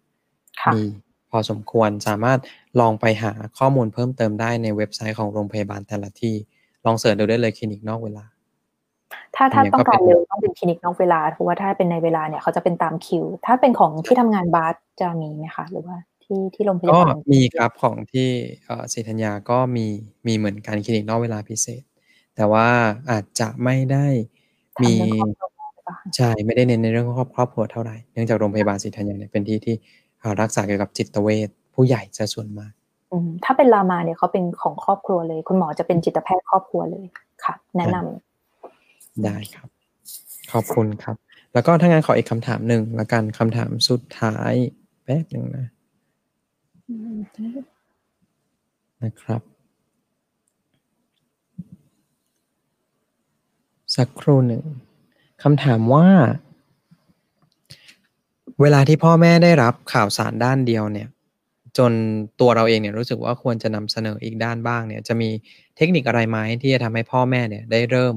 มีพอสมควรสามารถลองไปหาข้อมูลเพิ่มเติมได้ในเว็บไซต์ของโรงพยาบาลแต่ละที่ ลองเสิร์ชดูได้เลยคลินิกนอกเวลา ถ้าถ้าต้องการเร็วต้องเป็นคลินิกนอกเวลาเพราะว่าถ้าเป็นในเวลาเนี่ยเขาจะเป็นตามคิว ถ้าเป็นของที่ทำงานบาสจะมีไหมคะหรือว่าที่ที่โรงพยาบาลก็มีครับของที่เอ่อศรีธัญญาก็มีมีเหมือนกันคลินิกนอกเวลาพิเศษ แต่ว่าอาจจะไม่ได้มีใช่ไม่ได้เน้นในเรื่องของครอบครัวเท่าไหร่เนื่องจากโรงพยาบาลศรีธัญญาเนี่ยเป็นที่ที่รักษาเกี่ยวกับจิตเวชผู้ใหญ่จะส่วนมากถ้าเป็นรามาเนี่ยเขาเป็นของครอบครัวเลย คุณหมอจะเป็นจิตแพทย์ครอบครัวเลยค่ะ แนะนำ ได้ครับ ขอบคุณครับ แล้วก็ถ้างั้นขออีกคำถามหนึ่งละกันคำถามสุดท้ายแป๊บหนึ่งนะ นะครับ สักครู่หนึ่งคำถามว่า เวลาที่พ่อแม่ได้รับข่าวสารด้านเดียวเนี่ยจนตัวเราเองเนี่ยรู้สึกว่าควรจะนำเสนออีกด้านบ้างเนี่ยจะมีเทคนิคอะไรไหมที่จะทำให้พ่อแม่เนี่ยได้เริ่ม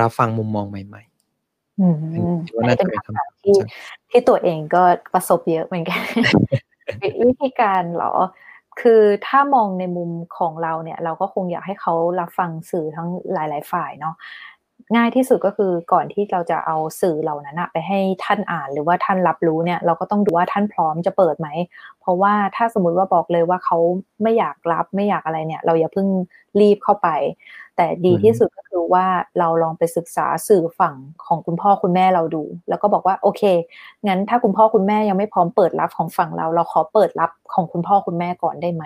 รับฟังมุมมองใหม่ๆอืมว่าน่าจะเป็นคำถามที่ที่ตัวเองก็ประสบเยอะเหมือนกัน วิธีการหรอ คือถ้ามองในมุมของเราเนี่ย เราก็คงอยากให้เขารับฟังสื่อทั้งหลาย ๆ ฝ่ายเนาะง่ายที่สุดก็คือก่อนที่เราจะเอาสื่อเหล่านั้นไปให้ท่านอ่านหรือว่าท่านรับรู้เนี่ย เราก็ต้องดูว่าท่านพร้อมจะเปิดไหม เพราะว่าถ้าสมมติว่าบอกเลยว่าเขาไม่อยากรับไม่อยากอะไรเนี่ย เราอย่าเพิ่งรีบเข้าไป แต่ดีที่สุดก็คือว่าเราลองไปศึกษาสื่อฝั่งของคุณพ่อคุณแม่เราดู แล้วก็บอกว่าโอเคงั้นถ้าคุณพ่อคุณแม่ยังไม่พร้อมเปิดรับของฝั่งเรา เราขอเปิดรับของคุณพ่อคุณแม่ก่อนได้ไหม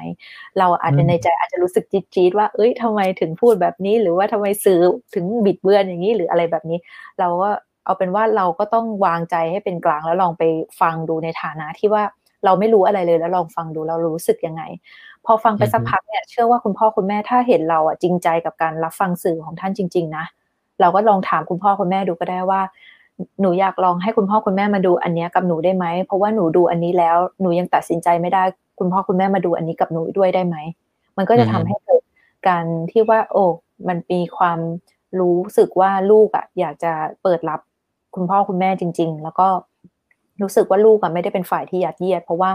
เราอาจจะในใจอาจจะรู้สึกจี๊ดๆว่า เอ้ยทำไมถึงพูดแบบนี้ หรือว่าทำไมสื่อถึงบิดเบือนอย่างนี้หรืออะไรแบบนี้ เราก็เอาเป็นว่าเราก็ต้องวางใจให้เป็นกลางแล้วลองไปฟังดูในฐานะที่ว่าเราไม่รู้อะไรเลยแล้วลองฟังดูเรารู้สึกยังไง พอฟังไปสักพักเนี่ยเชื่อว่าคุณพ่อคุณแม่ถ้าเห็นเราอะจริงใจกับการรับฟังสื่อของท่านจริง ๆ นะ เราก็ลองถามคุณพ่อคุณแม่ดูก็ได้ว่า หนูอยากลองให้คุณพ่อคุณแม่มาดูอันนี้กับหนูได้ไหมเพราะว่าหนูดูอันนี้แล้วหนูยังตัดสินใจไม่ได้ คุณพ่อคุณแม่มาดูอันนี้กับหนูด้วยได้ไหมมันก็จะทำให้เกิดการที่ว่า โอ้มันมีความรู้สึกว่าลูกอะ อยากจะเปิดรับคุณพ่อคุณแม่จริง ๆ แล้วก็ รู้สึกว่าลูกอะไม่ได้เป็นฝ่ายที่ยัดเยียด เพราะว่า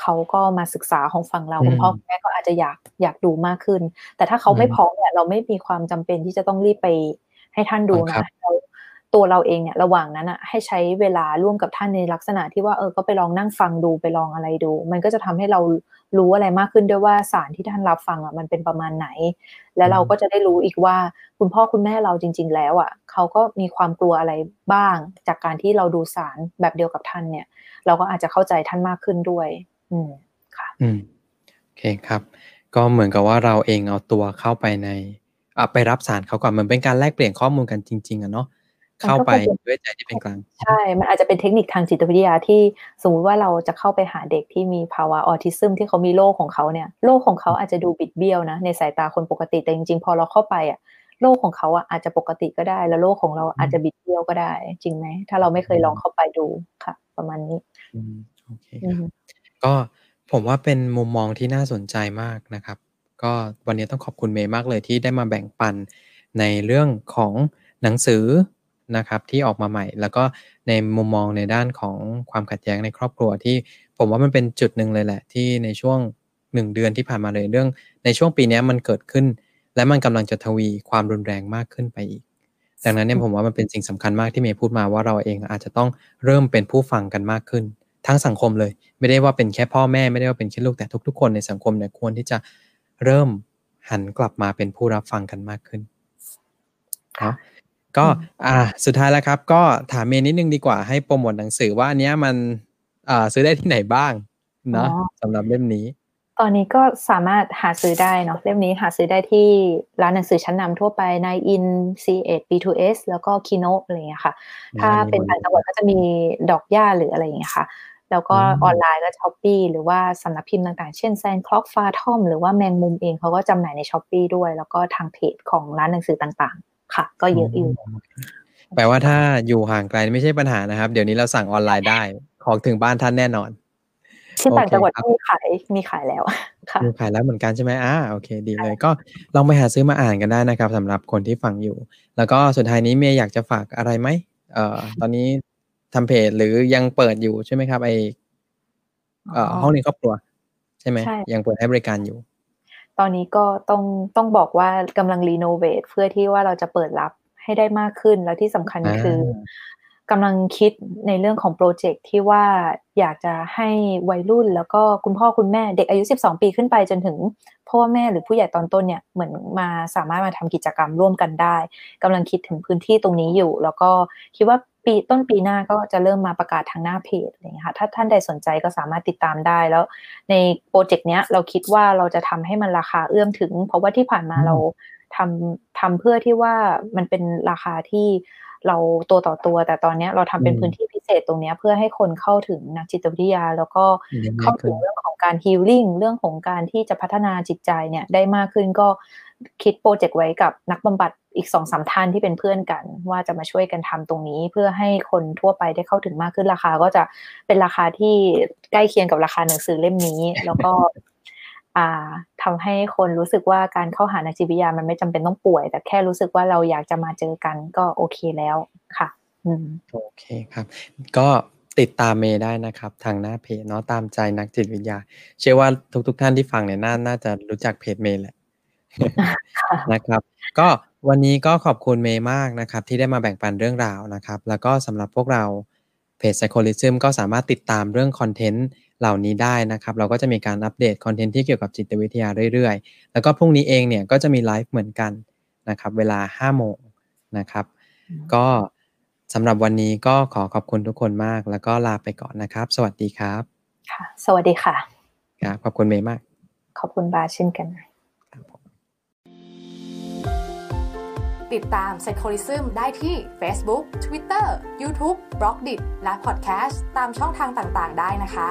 เขาก็มาศึกษาของฝั่งเราคุณพ่อคุณแม่ก็อาจจะอยากอยากดูมากขึ้น แต่ถ้าเขาไม่พร้อมเนี่ยเราไม่มีความจำเป็นที่จะต้องรีบไปให้ท่านดูนะเรา ตัวเราเองเนี่ยระหว่างนั้นอะให้ใช้เวลาร่วมกับท่านในลักษณะที่ว่าเออก็ไปลองนั่งฟังดูไปลองอะไรดู มันก็จะทำให้เรารู้อะไรมากขึ้นด้วยว่าสารที่ท่านรับฟังอะมันเป็นประมาณไหน และเราก็จะได้รู้อีกว่าคุณพ่อคุณแม่เราจริง ๆ แล้วอะเขาก็มีความกลัวอะไรบ้าง จากการที่เราดูสารแบบเดียวกับท่านเนี่ย เราก็อาจจะเข้าใจท่านมากขึ้นด้วย อืมค่ะ อืมโอเคครับ ก็เหมือนกับว่าเราเองเอาตัวเข้าไปในอะไปรับสารเขาก่อนเหมือนเป็นการแลกเปลี่ยนข้อมูลกันจริงๆอะเนาะ เข้าไปด้วยใจที่เป็นกลาง ใช่ มันอาจจะเป็นเทคนิคทางจิตวิทยาที่สมมุติว่าเราจะเข้าไปหาเด็กที่มีภาวะออทิซึมที่เขามีโรคของเขาเนี่ยโรคของเขาอาจจะดูบิดเบี้ยวนะในสายตาคนปกติแต่จริงๆ พอเราเข้าไปอะโรคของเขาอะอาจจะปกติก็ได้ แล้วโรคของเราอาจจะบิดเบี้ยวก็ได้ จริงไหมถ้าเราไม่เคยลองเข้าไปดูค่ะ ประมาณนี้อืมโอเคครับก็ผมว่าเป็นมุมมองที่น่าสนใจมากนะครับ ก็วันนี้ต้องขอบคุณเมย์มากเลยที่ได้มาแบ่งปันในเรื่องของหนังสือ นะครับที่ออกมาใหม่ แล้วก็ในมุมมองในด้านของความขัดแย้งในครอบครัวที่ผมว่ามันเป็นจุดหนึ่งเลยแหละ ที่ในช่วงหนึ่งเดือนที่ผ่านมาเลยเรื่อง ในช่วงปีนี้มันเกิดขึ้น และมันกำลังจะทวีความรุนแรงมากขึ้นไปอีก ดังนั้นเนี่ยผมว่ามันเป็นสิ่งสำคัญมากที่เมย์พูดมาว่าเราเองอาจจะต้องเริ่มเป็นผู้ฟังกันมากขึ้น ทั้งสังคมเลย ไม่ได้ว่าเป็นแค่พ่อแม่ไม่ได้ว่าเป็นแค่ลูกแต่ทุก ๆ คนในสังคมเนี่ยควรที่จะเริ่มหันกลับมาเป็นผู้รับฟังกันมากขึ้นครับ ก็อ่าสุดท้ายแล้วครับ ก็ถามเมย์นิดนึงดีกว่าให้โปรโมทหนังสือว่าอันเนี้ยมันอ่าซื้อได้ที่ไหนบ้างนะสำหรับเล่มนี้ ตอนนี้ก็สามารถหาซื้อได้เนาะเล่มนี้หาซื้อได้ที่ร้านหนังสือชั้นนำทั่วไปในอิน C8 B2S แล้วก็ Kino อะไรอย่างเงี้ยค่ะ ถ้าเป็นต่างจังหวัดก็จะมีดอกหญ้าหรืออะไรอย่างเงี้ยค่ะแล้วก็ออนไลน์ก็ Shopee หรือว่าสำนักพิมพ์ต่างๆ เช่น Sandclock Fathom หรือว่าแมงมุมเองเขาก็จำหน่ายใน Shopee ด้วย แล้วก็ทางเพจของร้านหนังสือต่างๆ ค่ะ ก็เยอะอยู่ แปลว่าถ้าอยู่ห่างไกลไม่ใช่ปัญหานะครับ เดี๋ยวนี้เราสั่งออนไลน์ได้ ของถึงบ้านท่านแน่นอนที่ต่างจังหวัดก็มีขายมีขายแล้วค่ะมีขายแล้วเหมือนกันใช่ไหมอ่าโอเค ดีเลยก็ลองไปหาซื้อมาอ่านกันได้นะครับสำหรับคนที่ฟังอยู่ แล้วก็สุดท้ายนี้เมย์อยากจะฝากอะไรไหมเอ่อตอนนี้ทำเพจหรือยังเปิดอยู่ใช่ไหมครับไอเอ่อห้องเรียนครอบครัว ใช่ไหมยังเปิดให้บริการอยู่ ตอนนี้ก็ต้องต้องบอกว่ากำลังรีโนเวทเพื่อที่ว่าเราจะเปิดรับให้ได้มากขึ้นแล้วที่สำคัญคือกำลังคิดในเรื่องของโปรเจกต์ที่ว่าอยากจะให้วัยรุ่นแล้วก็คุณพ่อคุณแม่เด็กอายุ 12 ปีขึ้นไปจนถึงพ่อแม่หรือผู้ใหญ่ตอนต้นเนี่ยเหมือนมาสามารถมาทำกิจกรรมร่วมกันได้กำลังคิดถึงพื้นที่ตรงนี้อยู่ แล้วก็คิดว่า ปีต้นปีหน้าก็จะเริ่มมาประกาศทางหน้าเพจอะไรอย่างเงี้ยค่ะถ้าท่านใดสนใจก็สามารถติดตามได้แล้ว ในโปรเจกต์เนี้ยเราคิดว่าเราจะทำให้มันราคาเอื้อมถึง เพราะว่าที่ผ่านมาเราทำทำเพื่อที่ว่ามันเป็นราคาที่เราตัวต่อตัว แต่ตอนนี้เราทำเป็นพื้นที่พิเศษตรงนี้เพื่อให้คนเข้าถึงนักจิตวิทยา แล้วก็เข้าถึงเรื่องของการฮีลิ่งเรื่องของการที่จะพัฒนาจิตใจเนี่ยได้มากขึ้นก็คิดโปรเจกต์ไว้กับนักบำบัด อีกสองสามท่านที่เป็นเพื่อนกัน ว่าจะมาช่วยกันทำตรงนี้ เพื่อให้คนทั่วไปได้เข้าถึงมากขึ้นราคา ก็จะเป็นราคาที่ใกล้เคียงกับราคาหนังสือเล่มนี้ แล้วก็อ่าทำให้คนรู้สึกว่าการเข้าหานักจิตวิทยามันไม่จำเป็นต้องป่วย แต่แค่รู้สึกว่าเราอยากจะมาเจอกันก็โอเคแล้วค่ะอืมโอเคครับ ก็ติดตามเมย์ได้นะครับ ทางหน้าเพจเนาะตามใจนักจิตวิทยา เชื่อว่าทุก ๆทท่านที่ฟังเนี่ยน่าน่าจะรู้จักเพจเมย์แหละนะครับ ก็ วันนี้ก็ขอบคุณเมย์มากนะครับ ที่ได้มาแบ่งปันเรื่องราวนะครับ แล้วก็สำหรับพวกเราเพจ Psycholism ก็สามารถติดตามเรื่อง content เหล่านี้ได้นะครับ เราก็จะมีการอัปเดต content ที่เกี่ยวกับจิตวิทยาเรื่อยๆ แล้วก็พรุ่งนี้เองเนี่ยก็จะมีไลฟ์เหมือนกันนะครับ เวลา 5 โมงนะครับ ก็สำหรับวันนี้ก็ขอขอบคุณทุกคนมาก แล้วก็ลาไปก่อนนะครับ สวัสดีครับ ค่ะ สวัสดีค่ะครับขอบคุณเมย์มาก ขอบคุณบาสเช่นกัน ติดตาม s y c o l i s m ได้ที่ Facebook Twitter YouTube b l o g d i t และ Podcast ตามช่องทางต่างๆ ได้นะคะ